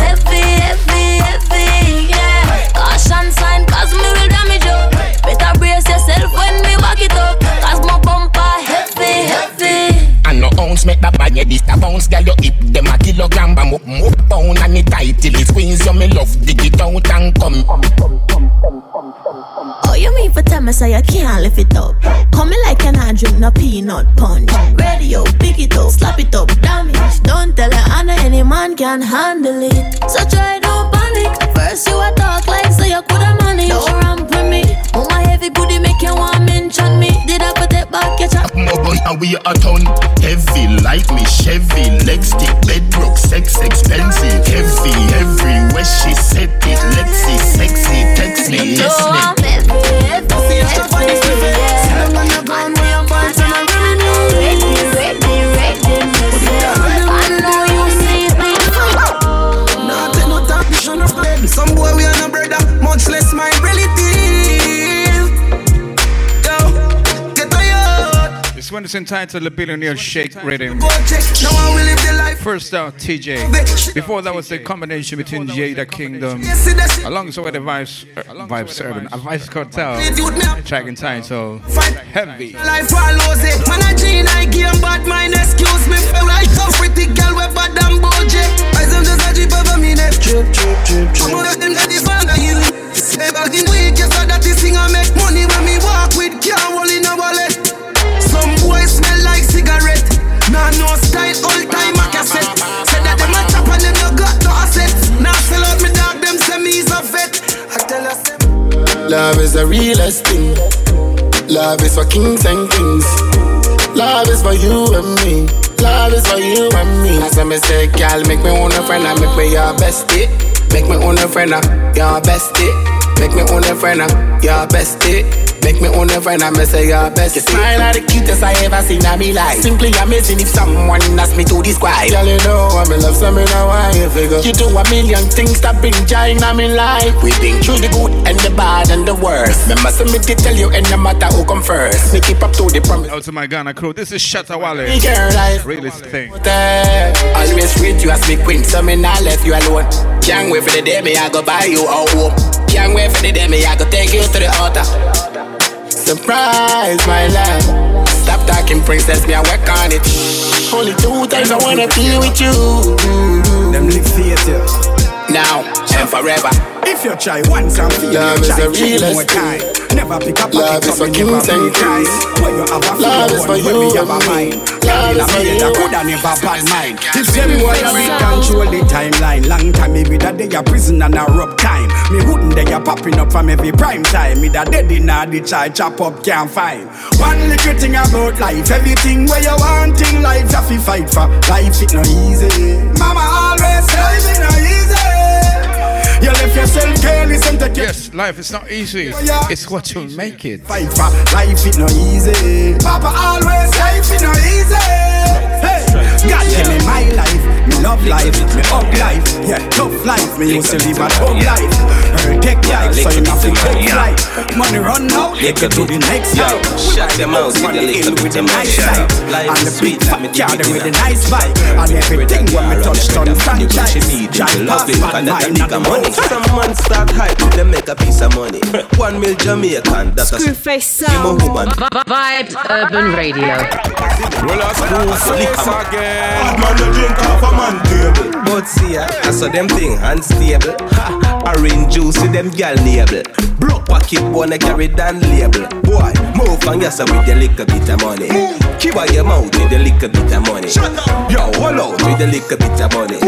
heavy, heavy, heavy, yeah. Caution sign, me will damage you. Better brace yourself when me walk it up. My bumper heavy, heavy. And no ounce make that bad, yeah, this bounce, girl, you hip them a kilogram, up, up, pound, and it tight till it squeeze, you me love, dig it out and come. Oh, you mean for tell me say you can't lift it up? Coming like an I drink no peanut punch. Radio, pick it up, slap it up, damage. Don't tell her Anna any man can handle it. So try don't panic. First you a talk like say you coulda manage. Don't ramp with me. Oh my heavy booty make you want mention me. Did I put it back your chat? And we a ton heavy, like me Chevy, leg stick, bedrock, sex expensive, heavy, everywhere she set it. Let's see, sexy, text me, yes me. I'm heavy, heavy, heavy, is entitled The Billionaire Shake Rhythm. Go check. Now I will live the life. First out, TJ. Before that was the combination between Jada Kingdom alongside the Vibes, uh, Vibes Urban, a Vibes Cartel, track entitled Heavy. Life follows it. Man, a G Nike and bad mind. Excuse me, feel like a pretty girl with bad and budget. I am just a drip over me neck. Drip, drip, drip, drip. I'm gonna them that is fan of healing. Say back in week, yes, that this thing I make money when me walk with can't roll in a wallet. Nah, no style, all time a cassette. Say that them a chop and them no got no assets. Now sell out me dog, them say me is a vet. I tell us Love is the realest thing. Love is for kings and queens. Love is for you and me. Love is for you and me. As I say, girl, make me own a friend and make me your bestie. Make me own a friend and your bestie. Make me own a friend and your bestie. Make me own a friend and me say your best. Your smile are the cutest I ever seen in me life. Simply amazing if someone asked me to describe. Girl, you know I'm in love, so me know why you figure. You do a million things that bring joy in my life. We been through the good and the bad and the worst. Remember, so me to tell you, and no matter who come first, me keep up to the promise. Out to my Ghana crew, this is Shatta Wale. Realest thing. Always treat you as me queen, so me not left you alone. Can't wait for the day me I go buy you a home. Can't wait for the day me I go take you to the altar. Surprise, my love. Stop talking, princess, me I work on it. Only two times I wanna be with you. Them theater. Now and forever. If you try once and feel Love you is try realest more time. Never pick up Love is for kings and queens. When you have a Love is for you we have a mind. Love is for I you. coulda never bad mind. If them boy a big control the timeline, long time me with a day a prison and a rough time. Me wouldn't they a popping up from every prime time. Me da dead in a the child chop up can't find. One little thing about life, everything where you want in life, you fi fight for. Life it no easy. Mama always say life it no easy. You left yourself careless and take Yes, life is not easy. Oh, it's what you make it. Fight for life it no easy. Papa always say life it no easy. Hey, God give me my life, love life, me up life. Yeah, tough life, me used to live a tough life. Her take life, so you have to take life. Money run out, take it to the next life. shut them out, a the little with the money, nice shut side. up. Life And the big let fat car with the nice vibe. And everything when me touch on franchise. Giant pass bad and that a mind, not money. Some man start hype, them make a piece of money. One mil Jamaican, that's a Screwface woman. Vibes Urban Radio. Well, I screw face again. Bad man, no drink off a man table. But see ya, I saw them thing unstable. Ha, orange juice with them gal label. Broke pocket wanna carry down label. Boy, move on yourself with a little bit of money. Keep out your mouth with a little bit of money. Shut up. Yo, hold out with a little bit of money.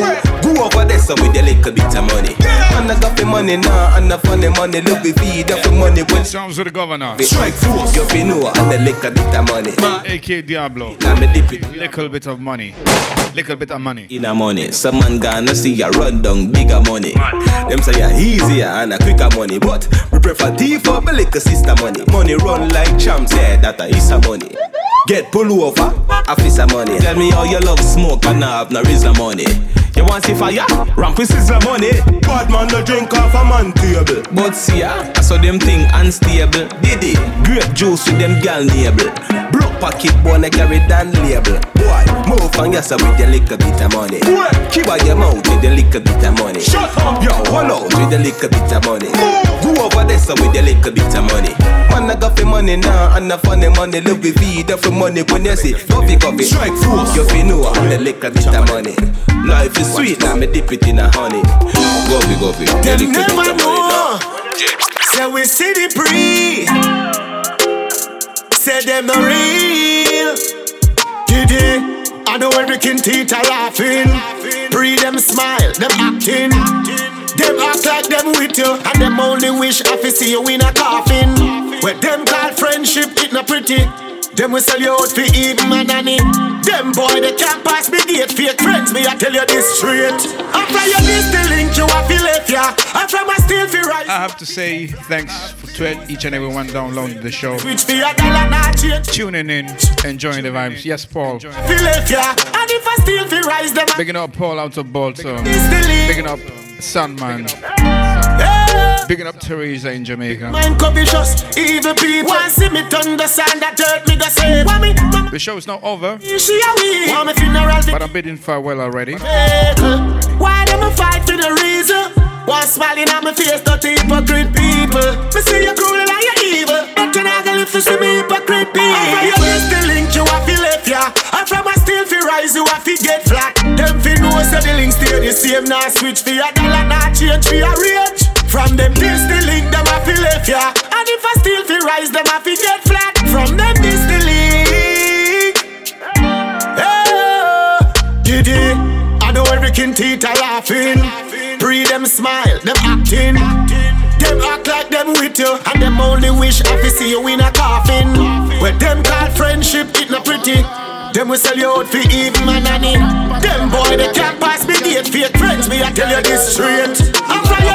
Go over there so with a little bit of money. And I got the money now, and the funny money. Look, we feed up the money when Sounds with the governor. Strike force, you fi know, and a little bit of money. AK Diablo. I'm dip it. Little bit of money. Little bit of money. in a money. Some man gonna see ya run down bigger money. Them say ya easier and a quicker money, but we prefer thief for my little sister money. Money run like champs, yeah, that a is a money. Get pull over, officer money. Tell me how you love smoke and I have no reason money. You want see fire? Ramp with sizzler money. Bad man no drink off a man table. But see ya, I saw them thing unstable. Did it? Grape juice with them gal neighbor. Broke pocket wanna carry down label. Boy, move on yourself with a little bit of money. Keep out your mouth with a little bit of money. Shut up. Yo, hold out with a little bit of money. Go over there so with a little bit of money. Man, I got the money now, and the funny money. Look, we feed for money when you see coffee, coffee. Strike force. You fi know a little bit of money. Life is sweet, now me dip it in a honey. Go, we go, we. A Them little bit never of money know. now. Say we see the pre. Say them no real. It? I know every kin teeth are laughing. Pre them smile, them acting. Them act like them with you, and them only wish I see you in a coffin. Where them call friendship, it not pretty. Them will sell you out for even my nanny. Them boy they can't pass me gate. Fake friends, me I tell you this straight. After you miss the link, you a feel left ya. After my still feel right. I have to say thanks to each and everyone downloading the show. Switch for your dollar not change. Tuning in, enjoying the vibes. Yes, Paul. Feel left ya. And if I still feel rise them. Bigging up Paul out of Baltimore. Bigging up Sunman. Bigging up Teresa in Jamaica. Mind covetous, evil people. Want see me turn the sand that hurt me the same. Me, The show is not over, me, she a we Want me? Funeral but I'm bidding farewell already. Why them a fight for the reason? One smiling on my face, dirty hypocrite people. Me see you cruel and you evil. But you not gonna live to see me hypocrite people. After you miss the link, you have to left ya? And from a still fi rise, you have to get flat. Them fi know say the link stay the same. Now switch for your dollar, not change for your range from them this the link, them a fi left ya. And if I still fi rise, them a fi get flat. From them this the link. Diddy, I know every kin teeth are laughing. Pre them smile, them acting. Them act like them with you, and them only wish I fi see you in a coffin. Where them call friendship, it not pretty. Them will sell you out for even my nanny. Them boy, they can't pass me gate. Fake friends, me I tell you this straight.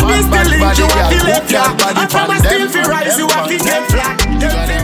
I bad, bad, bad, bad, bad, bad, bad, I bad, bad, bad, bad, bad, bad, bad, bad,